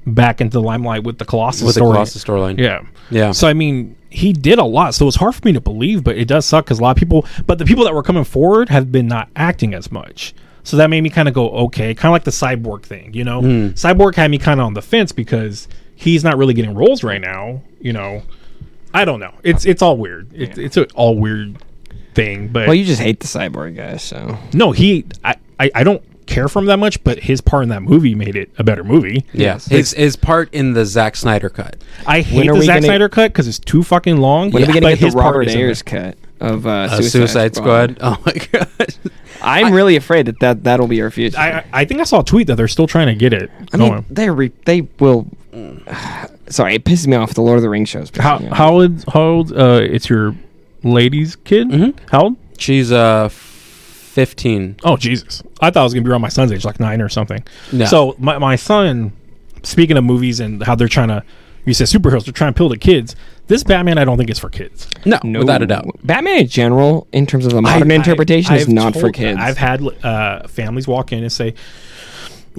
back into the limelight with the Colossus with the story. Colossus storyline. Yeah. Yeah. So I mean, he did a lot. So it's hard for me to believe, but it does suck because a lot of people, but the people that were coming forward have been not acting as much. So that made me kind of go, okay, kind of like the cyborg thing, you know. Hmm. Cyborg had me kind of on the fence because he's not really getting roles right now. You know, I don't know. It's it's all weird. It's it's an all weird thing. But Well, you just hate the cyborg guy, so no, he I, I I don't care for him that much, but his part in that movie made it a better movie. Yeah, his his part in the Zack Snyder cut. I hate the we Zack gonna- Snyder cut because it's too fucking long. when are we gonna get his the Robert Ayers cut of uh, Uh, Suicide, Suicide, Squad. <laughs> Oh my god. I'm really afraid that, that that'll be our future. I, I think I saw a tweet that they're still trying to get it I going. mean, they re- they will. <sighs> Sorry, it pisses me off. The Lord of the Rings shows. how how old? How old? Uh, it's your lady's kid. Mhm. How old? She's uh fifteen. Oh Jesus! I thought I was gonna be around my son's age, like nine or something. No. So my my son, speaking of movies and how they're trying to, you said superheroes, they're trying to appeal to kids. This Batman, I don't think is for kids. No, No, without a doubt. Batman in general, in terms of the modern I- I- interpretation, is I've not for told- kids. I've had uh, families walk in and say,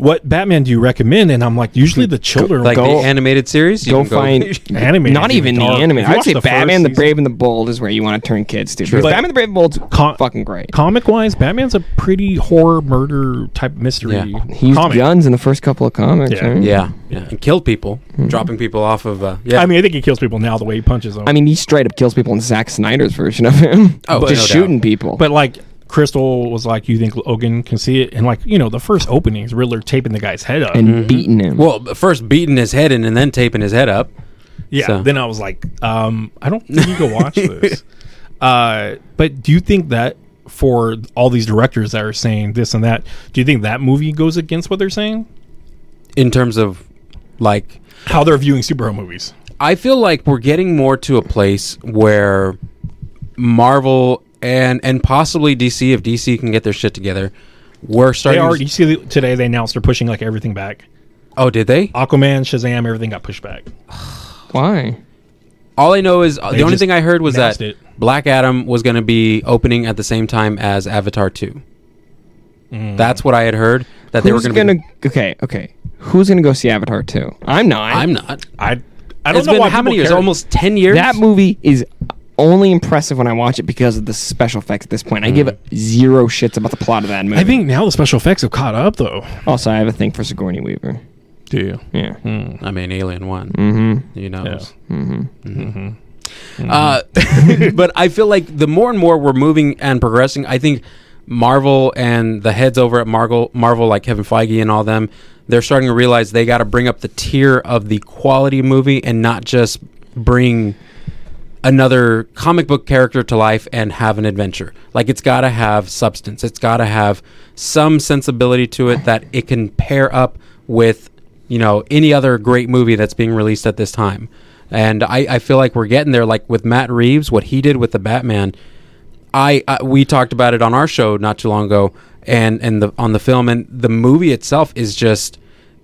"What Batman do you recommend?" And I'm like, usually the children Like will Go- the animated series. you go can find <laughs> <laughs> Animated not even the dark. If animated. I'd say the Batman, first the Brave and the Bold is where you want to turn kids to. True. Because But- Batman the Brave and the Bold's Com- fucking great. comic wise, Batman's a pretty horror murder type mystery. Yeah. He used comic. guns in the first couple of comics. Yeah. right? Yeah, yeah, and killed people, dropping people off of. Uh, yeah, I mean, I think he kills people now the way he punches them. I mean, he straight up kills people in Zack Snyder's version of him. Oh, just no doubt. shooting people. but like Crystal was like, "You think Logan can see it?" And like, you know, the first opening is Riddler taping the guy's head up. and beating him. well, first beating his head in and then taping his head up. yeah. so- Then I was like, um, "I don't think you can watch <laughs> this." Uh, but do you think that for all these directors that are saying this and that, do you think that movie goes against what they're saying? in terms of like How they're viewing superhero movies? I feel like we're getting more to a place where Marvel and and possibly DC if DC can get their shit together, we're They starting. are. to- You see, today they announced they're pushing like everything back. oh, did they? Aquaman, Shazam, everything got pushed back. <sighs> Why? All I know is uh, They the only thing I heard was that it. Black Adam was going to be opening at the same time as Avatar Two. That's what I had heard that they were going to. gonna? Okay, okay. Who's gonna go see Avatar two? I'm not. I'm not. I, I don't It's know been why how people many years? care. Almost ten years. That movie is only impressive when I watch it because of the special effects. At this point, I give hmm. zero shits about the plot of that movie. I think now the special effects have caught up, though. Also, I have a thing for Sigourney Weaver. Do you? Yeah. Hmm. I mean, Alien One. Mm-hmm. You know. Yeah. Mm-hmm. Mm-hmm. Mm-hmm. Uh, <laughs> but I feel like the more and more we're moving and progressing, I think Marvel and the heads over at Marvel, Marvel like Kevin Feige and all them, they're starting to realize they got to bring up the tier of the quality movie and not just bring another comic book character to life and have an adventure. Like it's got to have substance. It's got to have some sensibility to it that it can pair up with, you know, any other great movie that's being released at this time. And I, I feel like we're getting there. Like with Matt Reeves, what he did with the Batman, I, I we talked about it on our show not too long ago, and and the on the film and the movie itself is just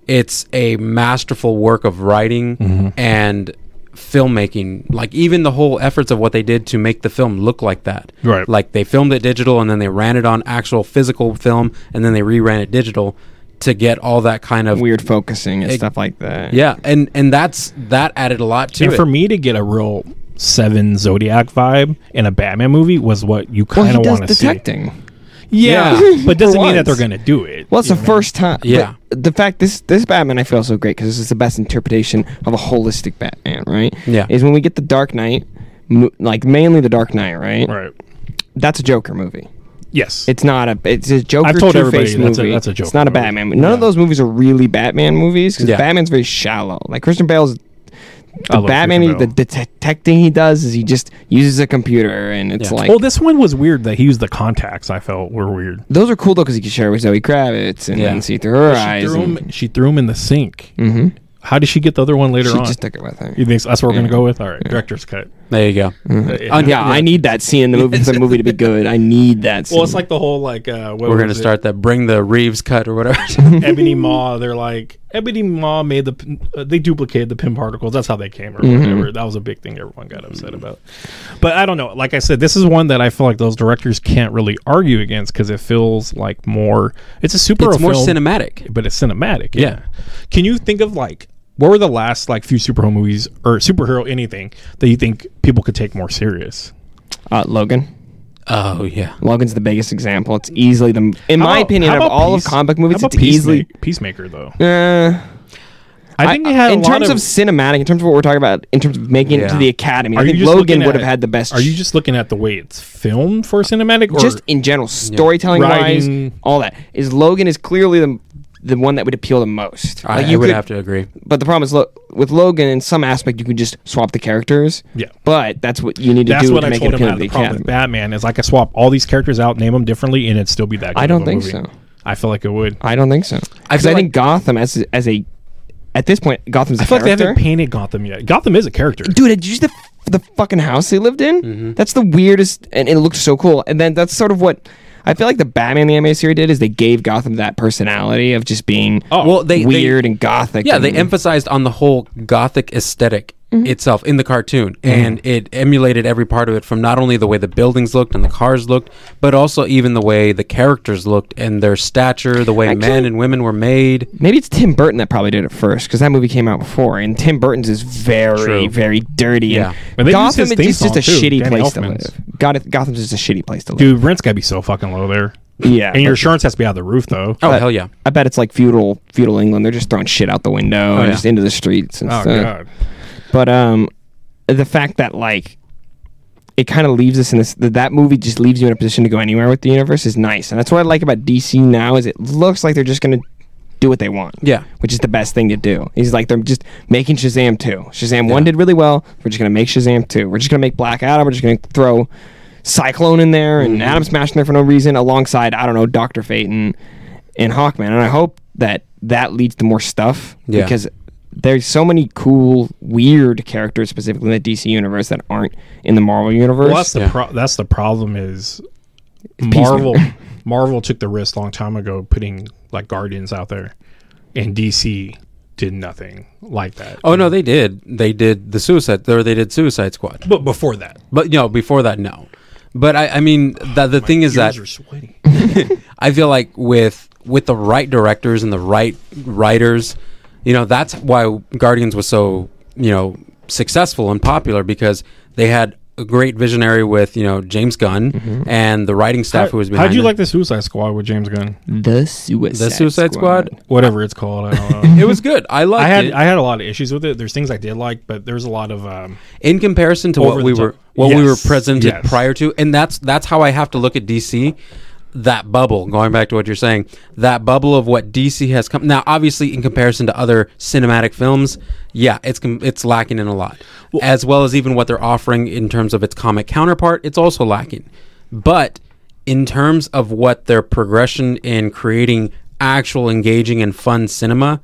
it's a masterful work of writing mm-hmm. and filmmaking. Like even the whole efforts of what they did to make the film look like that. Right. Like they filmed it digital and then they ran it on actual physical film and then they reran it digital to get all that kind of Weird focusing and Ex- stuff like that. Yeah, and and that's that added a lot to and it. for me to get a real Seven Zodiac vibe in a Batman movie was what you kind of does want to see. detecting. Yeah, Yeah. <laughs> but doesn't mean that they're going to do it. Well, it's the know? first time. Yeah. The fact this this Batman I feel so great because this is the best interpretation of a holistic Batman, right? Yeah. Is when we get the Dark Knight, mo- like mainly the Dark Knight, right? Right. That's a Joker movie. Yes. It's not a. It's a Joker I've told everybody Face that's a- movie. that's a It's not a Batman. movie. None of those movies are really Batman movies because Yeah. Batman's very shallow. Like Christian Bale's. I The Batman, he- the Bale. detecting he does is he just uses a computer and it's Yeah. like. well, this one was weird that he used the contacts. I felt were weird. those are cool though because he could share with Zoe Kravitz and, Yeah. and see through her She eyes. threw, and- him, she threw him in the sink. Mhm. How did she get the other one later She on? She just took it with her. you think that's what we're Yeah. going to go with? All right, Yeah. director's cut. There you go. Uh, yeah, I need that scene in the movie for the <laughs> movie to be good. I need that scene. Well, it's like the whole like uh, what We're gonna was it? start that. Bring the Reeves cut or whatever. Ebony Maw. They're like Ebony Maw made the uh, they duplicated the pin particles. That's how they came or Mm-hmm. whatever. That was a big thing everyone got upset about. But I don't know. Like I said, this is one that I feel like those directors can't really argue against because it feels like more. It's a superhero it's more film, cinematic. but it's cinematic. Yeah. Yeah. Can you think of like what were the last like few superhero movies or superhero anything that you think people could take more serious? uh, Logan. Oh yeah. Logan's the biggest example. It's easily the, in How my about- opinion, of about all Peace- of comic movies, how about it's easily. Peacemaker, Peacemaker though. Uh, I think they had in a lot terms of, cinematic, in terms of what we're talking about, in terms of making it to the Academy, I Are you think Logan would have had the best. Are you just looking at the way it's filmed for cinematic, or just in general storytelling Writing. wise, all that is Logan is clearly the the one that would appeal the most. I, Like, I would have to agree. But the problem is, lo- with Logan, in some aspect, you can just swap the characters. Yeah. But that's what you need to That's do what to I make told it appeal At to the the problem with Batman is like I could swap all these characters out, name them differently, and it'd still be that. Good I don't a think movie. so. I feel like it would. I don't think so. Because feel I, like- think Gotham as a, as a at this point, Gotham's a I feel like they haven't painted Gotham yet. Gotham is a character. Dude, did you see the the fucking house they lived in? Mm-hmm. That's the weirdest, and it looked so cool. And then that's sort of what I feel like the Batman the animated series did is they gave Gotham that personality of just being Oh, Well, they they- weird and gothic. Yeah, they emphasized on the whole gothic esthetic Mm-hmm. itself in the cartoon, and it emulated every part of it from not only the way the buildings looked and the cars looked, but also even the way the characters looked and their stature, the way Actually- men and women were made. Maybe it's Tim Burton that probably did it first because that movie came out before, and Tim Burton's is very, True. very dirty. Yeah. and But Gotham is just, just a too, shitty Danny place to live. Goth- Gotham's just a shitty place to live. Dude, rent's gotta be so fucking low there. yeah, And your insurance has to be out of the roof though. Oh But hell yeah! I bet it's like feudal feudal England. They're just throwing shit out the window and yeah. just into the streets and Oh stuff. god. But um, the fact that like it kind of leaves us in this that, that movie just leaves you in a position to go anywhere with the universe is nice, and that's what I like about DC now is it looks like they're just gonna do what they want. Yeah. which is the best thing to do. He's like they're just making Shazam two. Shazam one did really well. We're just gonna make Shazam two. We're just gonna make Black Adam. We're just gonna throw Cyclone in there and Mm-hmm. Adam Smash in there for no reason, alongside I don't know Doctor Fate and and Hawkman. And I hope that that leads to more stuff Yeah. because there's so many cool, weird characters specifically in the DC universe that aren't in the Marvel universe. Well, that's the Yeah. pro- that's the problem is Peacemaker. Marvel. Marvel took the risk a long time ago putting like Guardians out there, and DC did nothing like that. Oh no, they did. They did the Suicide. Or they did Suicide Squad. but before that, But you know, before that, no. But I, I mean, that the thing is that ears are sweaty. <laughs> I feel like with with the right directors and the right writers, you know, that's why Guardians was so you know successful and popular because they had a great visionary with you know James Gunn and the writing staff who was behind. How'd you it. like the Suicide Squad with James Gunn? the Suicide the Suicide Squad? Whatever it's called, I don't <laughs> know. It was good. I liked I had it. I had a lot of issues with it. There's things I did like, but there's a lot of um, in comparison to what we the were top. what we were presented yes. prior to and that's that's how I have to look at DC that bubble going back to what you're saying that bubble of what DC has come now obviously in comparison to other cinematic films yeah it's it's lacking in a lot. As well as even what they're offering in terms of its comic counterpart it's also lacking. But in terms of what their progression in creating actual engaging and fun cinema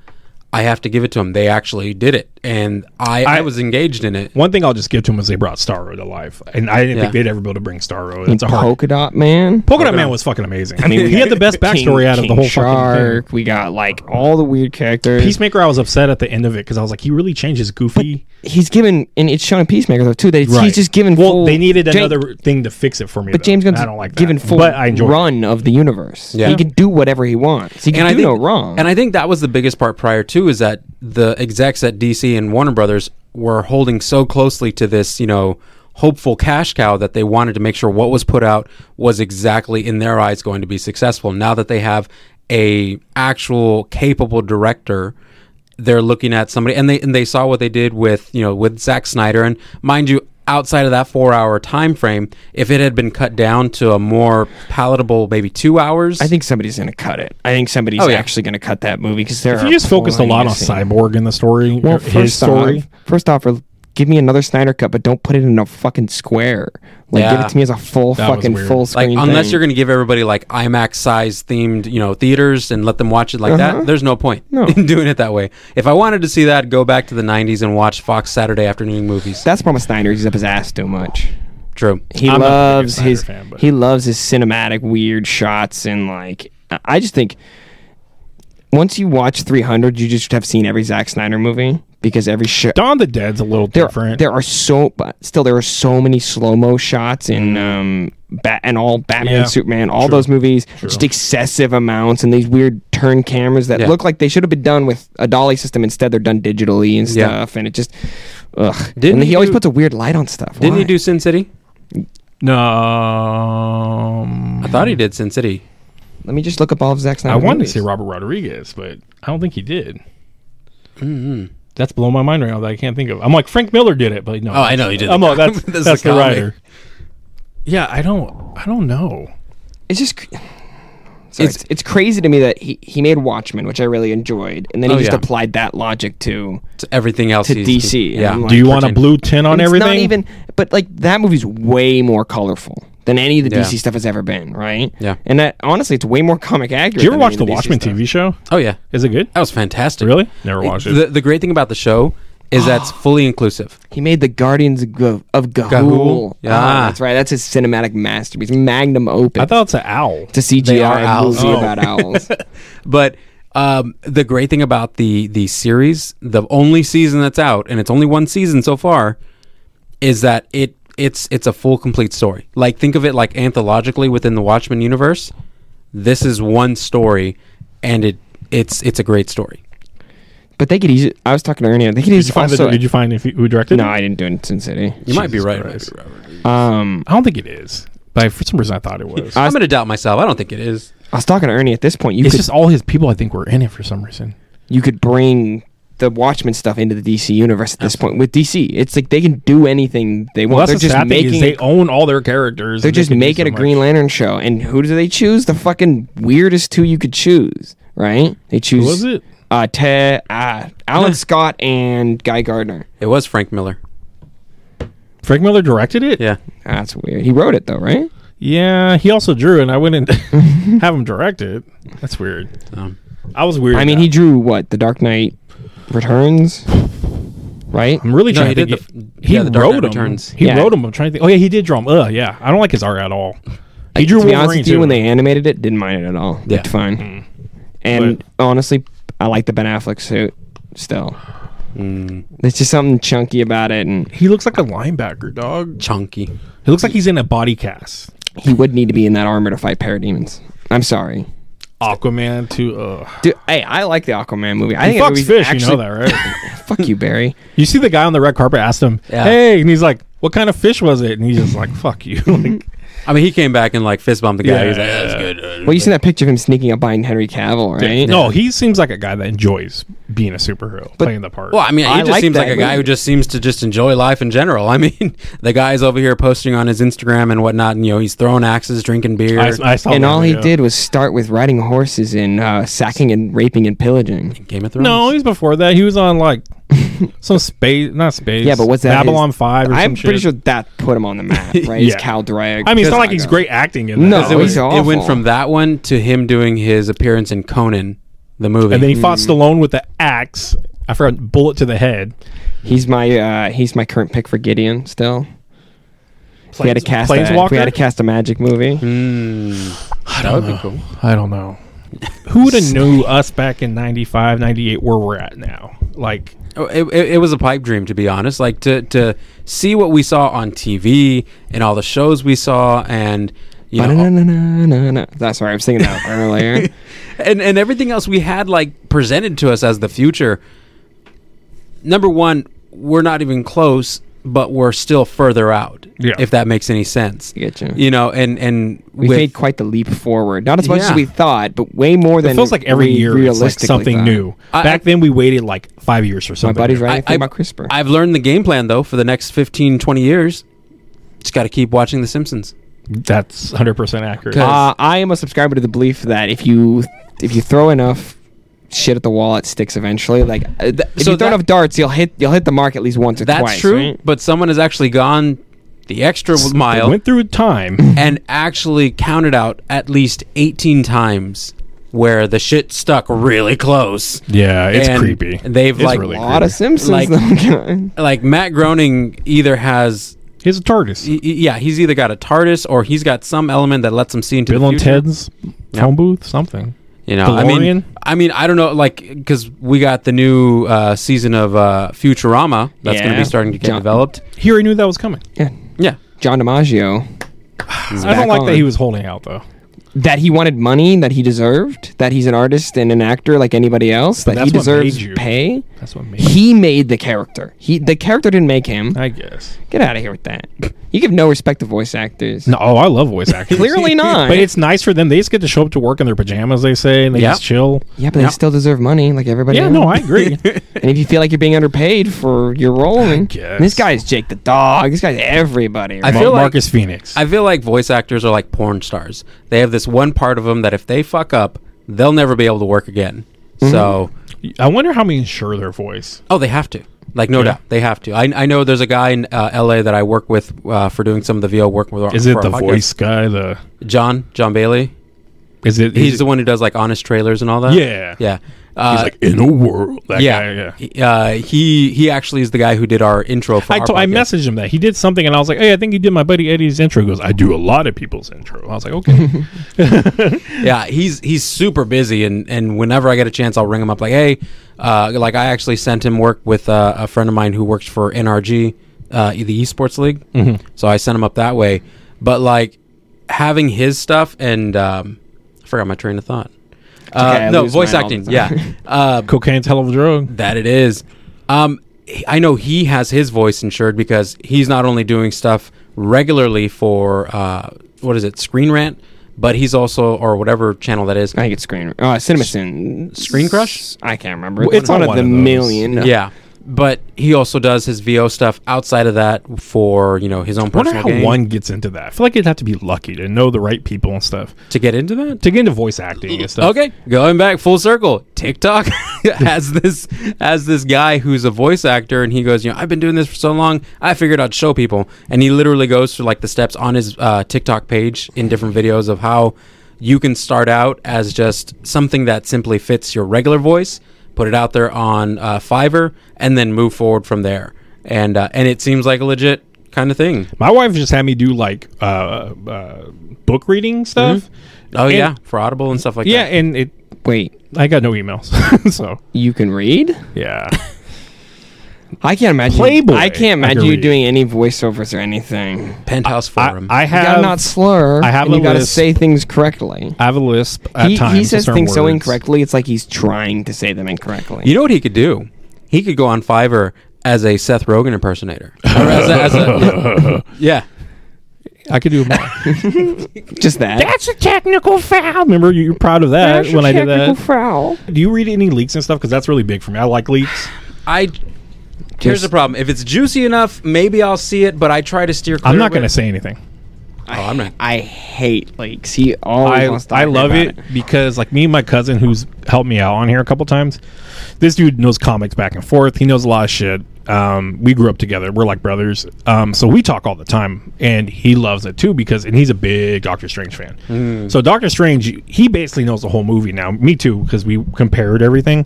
I have to give it to them. They actually did it, and I, I, I- was engaged in it. one thing I'll just give to them is they brought Starro to life, and I didn't Yeah. think they'd ever be able to bring Starro. It's a hard. Polka Dot Man. Polka Dot Man was fucking amazing. I mean, mean, he had the best King- backstory out of the whole Shark. fucking We got like all the weird characters. Peacemaker, I was upset at the end of it because I was like, he really changed his goofy. he's given, and it's shown in Peacemaker though too that Right. he's just given. Well, full, they needed James- another thing to fix it for me. But though, James and Gunn's I don't like that. given full but I enjoyed it. run of the universe. Yeah. He can do whatever he wants. He can and do think, no wrong. And I think that was the biggest part prior to is that the execs at DC and Warner Brothers were holding so closely to this, you know, hopeful cash cow that they wanted to make sure what was put out was exactly in their eyes going to be successful. Now that they have a actual capable director, they're looking at somebody and they and they saw what they did with, you know, with Zack Snyder and mind you outside of that 4-hour time frame, if it had been cut down to a more palatable maybe 2 hours, I think somebody's going to cut it. I think somebody's Oh, yeah. actually going to cut that movie because there. If are you just focused a lot on. Cyborg in the story, Well, his first story. off, first off, we're give me another Snyder cut, but don't put it in a fucking square. Like, give it to me as a full That fucking weird. full Like screen. unless you're going to give everybody like IMAX size themed, you know, theaters and let them watch it like Uh-huh. that, there's no point No. in <laughs> doing it that way. If I wanted to see that, go back to the 90s and watch Fox Saturday afternoon movies. That's the problem with Snyder. He's up his ass too much. True. He I'm loves his fan, he loves his cinematic weird shots and like I- I just think once you watch 300, you just have seen every Zack Snyder movie because every shot. Dawn of the Dead's a little There, different. there are so, but still there are so many slow mo shots in um, Bat and all Batman, Yeah. Superman, all True. those movies, True. just excessive amounts and these weird turn cameras that Yeah. look like they should have been done with a dolly system. Instead, they're done digitally and Yeah. stuff, and it just, ugh. Didn't and he, he always do- puts a weird light on stuff. Didn't he do Sin City? no, um, I thought he did Sin City. Let me just look up all of Zack Snyder. I wanted movies. to say Robert Rodriguez, but I don't think he did. Mm-hmm. That's blowing my mind right now that I can't think of. I'm like Frank Miller did it, but no. Oh, I know he did I'm the like that's. <laughs> That's that's, the the, writer. Yeah, I don't. I don't know. It's just. cr- Sorry, It's- it's, it's crazy to me that he, he made Watchmen, which I really enjoyed, and then he Oh, just yeah. applied that logic to To everything else to DC. Yeah. I'm Do you like, want a blue tin on it's everything? Not even, but like that movie's way more colorful than any of the Yeah. DC stuff has ever been, right? Yeah. and that honestly, it's way more comic accurate. Did you ever than watch any the of DC Watchmen stuff. TV show? Oh yeah, Is it good? that was fantastic. Really? Never watched it. The, the great thing about the show is that's <gasps> fully inclusive. He made the Guardians of, Ga- of Ga'Hoole. Ga'Hoole? Yeah, Yeah. that's right. That's his cinematic masterpiece, magnum opus. I thought it's an owl. it's a CGI They owls. movie Oh. about owls. <laughs> But um, the great thing about the the series, the only season that's out, and it's only one season so far, is that it it's it's a full complete story. Like think of it like anthologically within the Watchmen universe. This is one story, and it it's it's a great story. But they could easily. I was talking to Ernie. They could Did easily you find also. the, Did you find if he, who directed no, it? I didn't do it in Sin City. You might be right. Might be. Um, I don't think it is. But for some reason, I thought it was. I I'm was- gonna doubt myself. I don't think it is. I was talking to Ernie. At this point, you it's could just all his people. I think were in it for some reason. you could bring the Watchmen stuff into the DC universe at this point with DC. It's like they can do anything they want. Well, they're the just sad thing is making. they own all their characters. they're and they just making so a much. Green Lantern show, and who do they choose? The fucking weirdest two you could choose, right? They Who choose. was it? Uh, Ted, uh, Alan Yeah. <laughs> Scott, and Guy Gardner. It was Frank Miller. Frank Miller directed it. Yeah. Ah, That's weird. He wrote it though, right? Yeah, he also drew, and I wouldn't <laughs> <laughs> have him direct it. That's weird. Um, I was weird. I mean, he drew what? The Dark Knight Returns, right? I'm really No, trying he to did think. the- he yeah, the wrote Knight them. Returns. He Yeah. wrote them. I'm trying to think. Oh yeah, he did draw them. Ugh, yeah. I don't like his art at all. He drew to be honest Wolverine with you, too. when they animated it, didn't mind it at all. Yeah. Looked fine. Mm. And honestly, I like the Ben Affleck suit still. mm, There's just something chunky about it, and He looks like a linebacker, dog. chunky. He looks like he's in a body cast. he would need to be in that armor to fight parademons. I'm sorry, Aquaman too. Ugh. dude. Hey, I like the Aquaman movie. I He think fucks fish. actually- you know that, right? <laughs> Fuck you, Barry. you see the guy on the red carpet asked him, Yeah. "Hey," and he's like, "What kind of fish was it?" And he's just like, "Fuck you." <laughs> like, I mean, he came back and like fist bumped the guy. Yeah. He's like, "That's good." Well, you seen that picture of him sneaking up behind Henry Cavill, right? no, he seems like a guy that enjoys being a superhero, But- playing the part. Well, I mean, he I just like seems like a guy movie. who just seems to just enjoy life in general. I mean, <laughs> the guy's over here posting on his Instagram and whatnot, and you know, he's throwing axes, drinking beer. I, I saw and that all he video. did was start with riding horses and uh, sacking and raping and pillaging. Game of Thrones. No, he's before that. He was on like <laughs> some space, not space. Yeah, but what's that? Babylon his- Five or I'm some pretty shit. sure that put him on the map, <laughs> right? He's Yeah. Khal Drogo. I mean, it's not like he's great acting in that. No, it, was, he's it went from that one to him doing his appearance in Conan, the movie. And then he fought Mm. Stallone with the axe. I forgot bullet to the head. He's my uh, he's my current pick for Gideon. Still, if we had to cast a, if we had to cast a magic movie. Hmm, that would be cool. I don't know. Who would have knew us back in 95, 98 where we're at now? Like, Oh, it, it, it was a pipe dream, to be honest. Like to to see what we saw on TV and all the shows we saw, and you know. That's sorry, I was thinking that earlier. <laughs> and and everything else we had like presented to us as the future. Number one, we're not even close, but we're still further out. Yeah. If that makes any sense. Get you. You know, and and We with- made quite the leap forward. Not as much as we thought, but way more than it feels like every year it's like something thought. new. I- back I- then, we waited like five years for something. My buddy's new. right. I- Anything I- about CRISPR? I've learned the game plan though for the next 15, 20 years. Just got to keep watching The Simpsons. That's 100% accurate. Uh, I am a subscriber to the belief that if you if you throw enough shit at the wall, it sticks eventually. Like uh, th- if So you throw that- enough darts, you'll hit you'll hit the mark at least once or That's twice. That's true, right? but someone has actually gone the extra They mile went through time. <coughs> and actually counted out at least 18 times where the shit stuck really close. yeah, it's And creepy. they've, It's like, really A lot of. Simpsons. Like- <laughs> Like Matt Groening either has He's a TARDIS. y- y- yeah, he's either got a TARDIS or he's got some element that lets him see into Bill the and future. Ted's phone booth, something. You know, I mean, I mean, I don't know, like, because we got the new uh, season of uh, Futurama that's going to Yeah. be starting to get John- developed. He already knew that was coming. yeah. Yeah, John DiMaggio. <sighs> is I don't back like that he was holding out though. that he wanted money that he deserved. That he's an artist and an actor like anybody else. But that he that's what made deserves you. pay. That's what made. He made the character. He the character didn't make him. I guess. Get out of here with that. You give no respect to voice actors. No, oh, I love voice <laughs> actors. Clearly <laughs> not. But it's nice for them. They just get to show up to work in their pajamas. They say, and they Yeah. just chill. yeah, but Yeah. they still deserve money like everybody Yeah, else. no, I agree. <laughs> And if you feel like you're being underpaid for your role, and guess. this guy's Jake the dog. This guy's everybody. I right? feel like- Marcus Fenix. I feel like voice actors are like porn stars. They have this one part of them that if they fuck up, they'll never be able to work again. Mm-hmm. So, I wonder how many insure their voice. oh, they have to. Like, no Yeah. doubt, they have to. I, I know there's a guy in uh, L.A. that I work with uh, for doing some of the VO work with. Is it the podcast. voice guy? The Jon Jon Bailey. is it? He's is the one who does like honest trailers and all that. Yeah. yeah. Uh, He's like in a world. That yeah, guy, yeah. Uh, he he actually is the guy who did our intro for I, our to- I podcast. messaged him that he did something, and I was like, "Hey, I think you did my buddy Eddie's intro." He goes, "I do a lot of people's intro." I was like, "Okay." <laughs> Yeah, he's he's super busy, and and whenever I get a chance, I'll ring him up. Like, hey, uh, like I actually sent him work with uh, a friend of mine who works for NRG, uh, the esports league. Mm-hmm. So I sent him up that way. But like having his stuff, and um, I forgot my train of thought. Uh, okay, no, voice mine all the acting. Yeah, time. <laughs> uh, Cocaine's hell of a drug. that it is. Um, I know he has his voice insured because he's not only doing stuff regularly for uh, what is it, Screen Rant, but he's also or whatever channel that is. I think it's Screen. Oh, CinemaSin. Screen Crush? I can't remember. Well, It's, it's one on of one the of those. million. Yeah, but he also does his VO stuff outside of that for you know his own I wonder personal how gain. one gets into that. I feel like you'd have to be lucky to know the right people and stuff to get into that. to get into voice acting and stuff. Okay, going back full circle. TikTok <laughs> has this has this guy who's a voice actor, and he goes, you know, I've been doing this for so long. I figured I'd show people, and he literally goes through like the steps on his uh, TikTok page in different videos of how you can start out as just something that simply fits your regular voice, put it out there on uh, Fiverr, and then move forward from there. And uh, and it seems like a legit kind of thing. My wife just had me do like uh, uh, book reading stuff. Oh And- yeah, for Audible and stuff like yeah, that. Yeah, and it Wait, I got no emails, <laughs> so you can read? yeah. I can't imagine. Playboy. I can't imagine can you doing any voiceovers or anything. Penthouse I, Forum. I You gotta have not slur. I have and a you gotta list. say things correctly. I have a lisp at He, times. he says certain things so incorrectly. It's like he's trying to say them incorrectly. You know what he could do? He could go on Fiverr as a Seth Rogen impersonator. Or as a, as a- <laughs> yeah. I could do more. <laughs> Just that. That's a technical foul. Remember, you- you're proud of that when I did that. Technical Foul. Do you read any leaks and stuff? Because that's really big for me. I like leaks. I. Here's the problem. If it's juicy enough, maybe I'll see it, but I try to steer clear I'm not going to say anything. Oh, I'm not. I hate leaks. He always I, wants to I talk love about it, because like me and my cousin who's helped me out on here a couple times this dude knows comics back and forth. He knows a lot of shit. Um, we grew up together. We're like brothers. Um, so we talk all the time and he loves it too because and he's a big doctor strange fan. So doctor strange he basically knows the whole movie now. Me too because we compared everything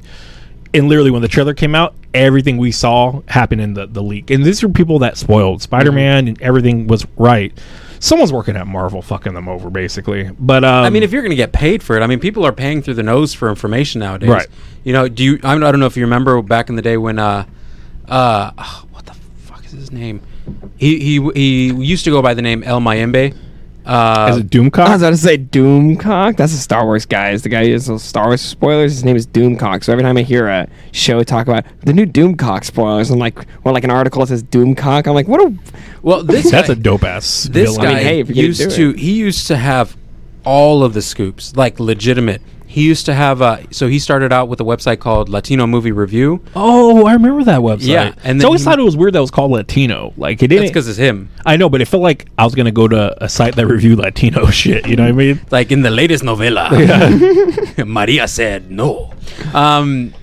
and literally when the trailer came out everything we saw happened in the, the leak and these are people that spoiled spider-man and everything was right someone's working at marvel fucking them over basically but um, I mean, if you're going to get paid for it, I mean, people are paying through the nose for information nowadays. Right. You know, do you? I don't I don't know if you remember back in the day when, uh, uh, oh, what the fuck is his name? He he he used to go by the name El Mayimbe. Uh, Is it Doomcock? I was about to say Doomcock. That's a Star Wars guy. Is the guy who does those Star Wars spoilers? His name is Doomcock. So every time I hear a show talk about the new Doomcock spoilers, I'm like, or like an article that says Doomcock, I'm like, what a well, this <laughs> That's guy, a dope ass. this villain. guy hey, if you're gonna used to he used to have all of the scoops like legitimate he used to have uh so he started out with a website called latino movie review Oh, I remember that website. Yeah, and and then I always thought it was weird that it was called Latino. Like it didn't. because it's him I know, but it felt like I was gonna go to a site that reviewed Latino <laughs> shit. You know what I mean? like in the latest novela <laughs> maria said no Um,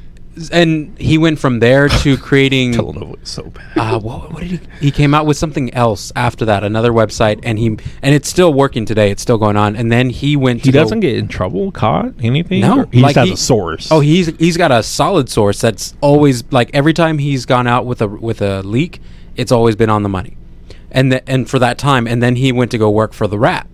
and he went from there to <laughs> creating. Is so bad. uh, what, what did he? He came out with something else after that, another website, and he and it's still working today. It's still going on. And then he went. he to go- doesn't get in trouble, caught, anything. No, he like just has he- a source. Oh, he's he's got a solid source that's always like every time he's gone out with a with a leak, it's always been on the money, and the, and for that time, and then he went to go work for the Wrap.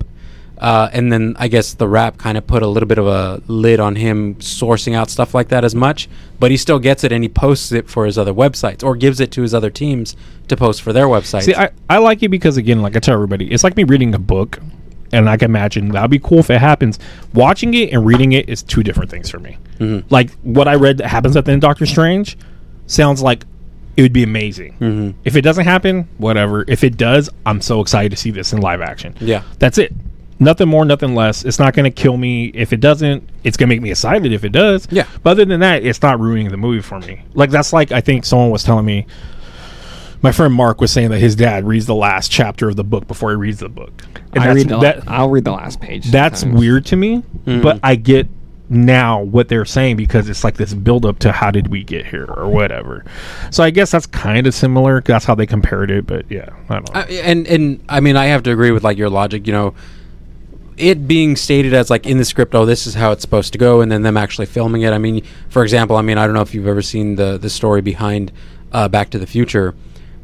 Uh, and then I guess the Wrap kind of put a little bit of a lid on him sourcing out stuff like that as much, but he still gets it and he posts it for his other websites or gives it to his other teams to post for their websites. See, I, I like it because again, like I tell everybody, it's like me reading a book, and I can imagine that'd be cool if it happens. Watching it and reading it is two different things for me. Like what I read that happens at the end of Doctor Strange sounds like it would be amazing. If it doesn't happen, whatever. If it does, I'm so excited to see this in live action. Yeah. that's it. Nothing more, nothing less. It's not going to kill me. If it doesn't, it's going to make me excited if it does. Yeah. But other than that, it's not ruining the movie for me. Like that's like I think someone was telling me my friend Mark was saying that his dad reads the last chapter of the book before he reads the book. And I read the, that, I'll read the last page. that's sometimes. weird to me, mm-hmm. but I get now what they're saying because it's like this build up to how did we get here or whatever. So I guess that's kind of similar. That's how they compared it, but yeah, I don't know. I, and and I mean I have to agree with like your logic. You know, it being stated as like in the script, oh, this is how it's supposed to go, and then them actually filming it. I mean, for example, I mean I don't know if you've ever seen the the story behind uh, Back to the Future,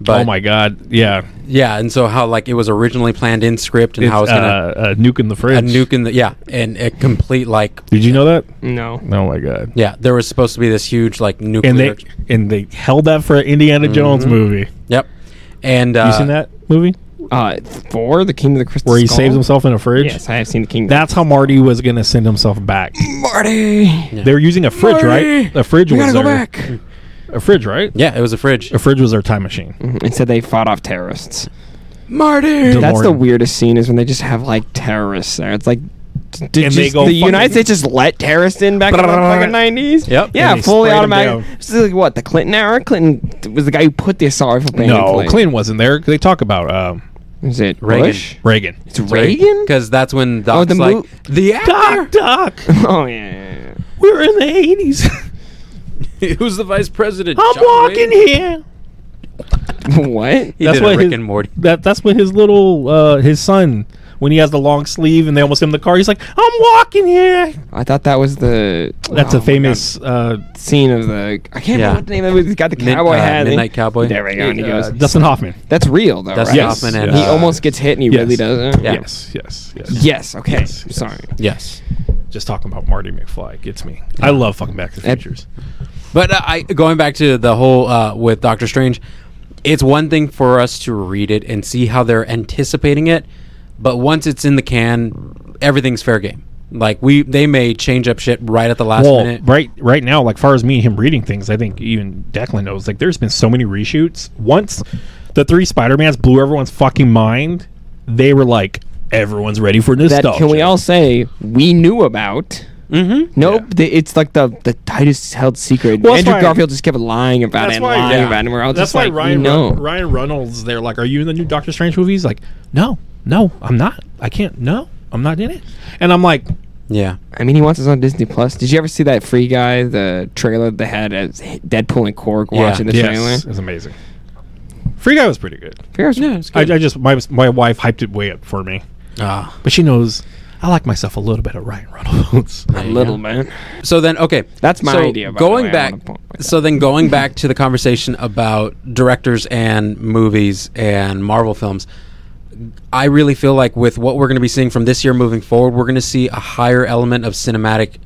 but oh my god, yeah. yeah, and so how like it was originally planned in script and It's how it's gonna uh, uh, nuke in the fridge. a nuke in the yeah, and a complete like Did you know that? No. Oh my god. yeah, there was supposed to be this huge like nuclear. And they and they held that for an Indiana Jones movie. yep, and uh, you seen that movie Uh, for the King of the Crystal where he Skull? saves himself in a fridge? Yes, I have seen the King. That's how Marty was gonna send himself back. Marty. They were using a fridge, Marty! right? A fridge We was gotta go their, back. a fridge, right? Yeah, it was a fridge. A fridge was their time machine. Instead, they fought off terrorists. Marty. That's the DeLorean. weirdest scene is when they just have like terrorists there. It's like. Did And they just- go the fucking- United States just let terrorists in back in the fucking nineties? Yep. Yeah, And they fully sprayed 'em automatic. down. This is like what the Clinton era. Clinton was the guy who put the assault rifle ban No, place. Clinton wasn't there. They talk about um, Is it Reagan. Bush? Reagan. It's Reagan. because that's when Oh, Doc's the like mo- the actor. Doc, Doc, <laughs> oh <laughs> yeah, yeah, we're in the eighties. <laughs> Who's the vice president? I'm John walking Wayne? here. what? He That's did what a Rick his- and Morty. That that's what his little uh, his son when he has the long sleeve and they almost hit him in the car. He's like, I'm walking here. I thought that was the. That's oh a my famous uh, God. scene of the. I can't Yeah. remember what the name of it. He's got the Mid- cowboy uh, hat. and Midnight he- Cowboy. There we go. And he uh, goes. Dustin Hoffman. That's real though, Dustin right? Hoffman and, he uh, almost gets hit and he yes. really doesn't. Yeah. Yes, yes, yes. Yes. Okay. Yes, yes. Sorry. Yes. Just talking about Marty McFly gets me. I love fucking Back to the Ed- Futures. But uh, I going back to the whole uh, with Doctor Strange, it's one thing for us to read it and see how they're anticipating it, but once it's in the can, everything's fair game. Like we, they may change up shit right at the last well, minute. right right now, like far as me and him reading things, I think even Declan knows. Like, there's been so many reshoots. Once the three Spider Mans blew everyone's fucking mind, they were like, everyone's ready for That nostalgia. can we all say we knew about? Mm-hmm. Nope. The, it's like the the tightest held secret. Well, Andrew why- Garfield just kept lying about it and why, lying yeah. about it. And we're all That's just why like, Ryan we know. Run- Ryan Reynolds. They're like, "Are you in the new Doctor Strange movies?" Like, "No, no, I'm not. I can't. No, I'm not in it." And I'm like, Yeah. I mean, he wants us on Disney Plus. Did you ever see that Free Guy, the trailer they had as Deadpool and Korg Yeah. watching the trailer? "Yes, it's amazing." Free Guy was pretty good. Free Guy's- Yeah. It's I, good. I just my my wife hyped it way up for me, Ah. but she knows I like myself a little bit of Ryan Reynolds. <laughs> a little man. So then, okay, That's my so idea, by the Going way, I back, wanna point that so then going back to the conversation about directors and movies and Marvel films, I really feel like with what we're going to be seeing from this year moving forward, we're going to see a higher element of cinematic,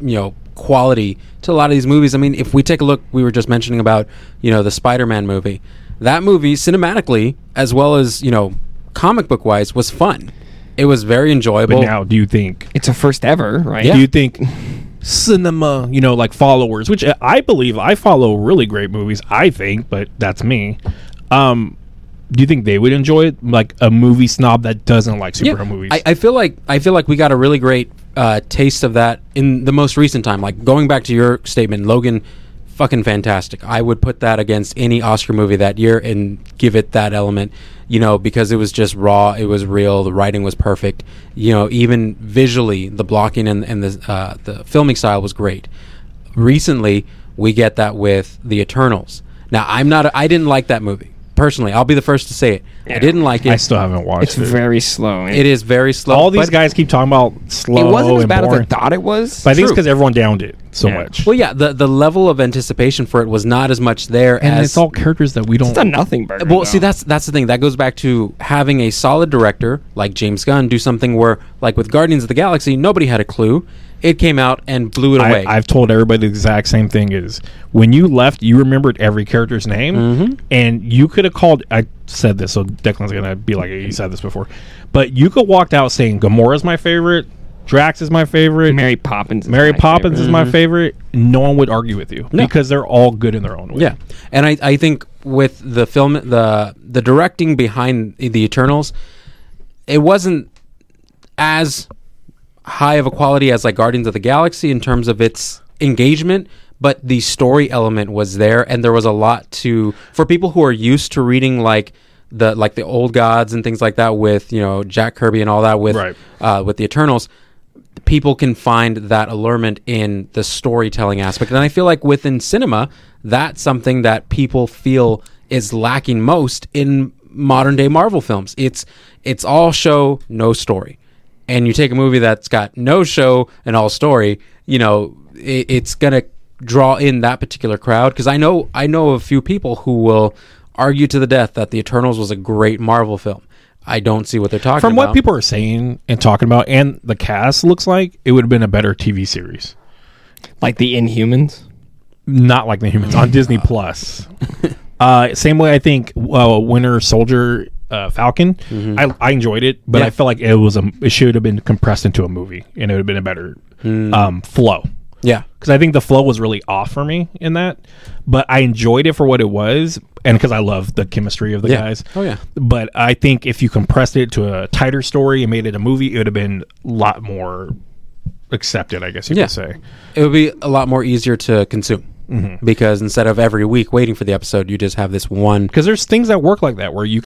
you know, quality to a lot of these movies. I mean, if we take a look, we were just mentioning about you know the Spider-Man movie. That movie, cinematically as well as you know, comic book wise, was fun. It was very enjoyable. But now, do you think? It's a first ever, right? Yeah. Do you think cinema, you know, like followers, which I believe I follow really great movies, I think, but that's me. Um, do you think they would enjoy it? Like a movie snob that doesn't like superhero movies? I, I feel like I feel like we got a really great uh, taste of that in the most recent time. Like going back to your statement, Logan, fucking fantastic. I would put that against any Oscar movie that year and give it that element. You know, because it was just raw, it was real, the writing was perfect. You know, even visually, the blocking and, and the uh, the filming style was great. recently we get that with the Eternals. Now I'm not. I didn't like that movie personally. I'll be the first to say it. I didn't like it. I still haven't watched It's it. It's very slow. it is very slow. All these guys keep talking about slow It wasn't as and bad as I thought it was. but I think it's because everyone downed it so Yeah. much. Well, yeah, the the level of anticipation for it was not as much there and as it's all characters that we don't. it's a nothing burger. Well, though. see, that's that's the thing. That goes back to having a solid director like James Gunn do something where, like with Guardians of the Galaxy, nobody had a clue. It came out and blew it away. I, I've told everybody the exact same thing: is when you left, you remembered every character's name, Mm-hmm. and you could have called. I said this, so Declan's gonna be like, "You said this before," but you could walked out saying Gamora's my favorite, Drax is my favorite, Mary Poppins. Is Mary my Poppins favorite. is my favorite. No one would argue with you No. because they're all good in their own way. yeah, and I, I think with the film, the the directing behind the Eternals, it wasn't as high of a quality as like Guardians of the Galaxy in terms of its engagement, but the story element was there, and there was a lot to for people who are used to reading like the like the old gods and things like that with you know Jack Kirby and all that with Right. uh, with the Eternals. People can find that allurement in the storytelling aspect, and I feel like within cinema, that's something that people feel is lacking most in modern day Marvel films. It's it's all show, no story and you take a movie that's got no show and all story, you know, it, it's gonna draw in that particular crowd. Because I know I know a few people who will argue to the death that the Eternals was a great Marvel film. I don't see what they're talking From about. what people are saying and talking about, and the cast looks like, it would have been a better TV series. like the Inhumans. not like the humans on Disney Plus. <laughs> Uh, same way I think uh, Winter Soldier uh, Falcon. I, I enjoyed it, but Mm-hmm. Yeah. I felt like it was a it should have been compressed into a movie, and it would have been a better Hmm. um, flow. yeah, Because I think the flow was really off for me in that, but I enjoyed it for what it was, and because I love the chemistry of the Yeah. guys. Oh, yeah. But I think if you compressed it to a tighter story and made it a movie, it would have been a lot more accepted. I guess you Yeah. could say. it would be a lot more easier to consume Mm-hmm. because instead of every week waiting for the episode, you just have this one. because there's things that work like that where you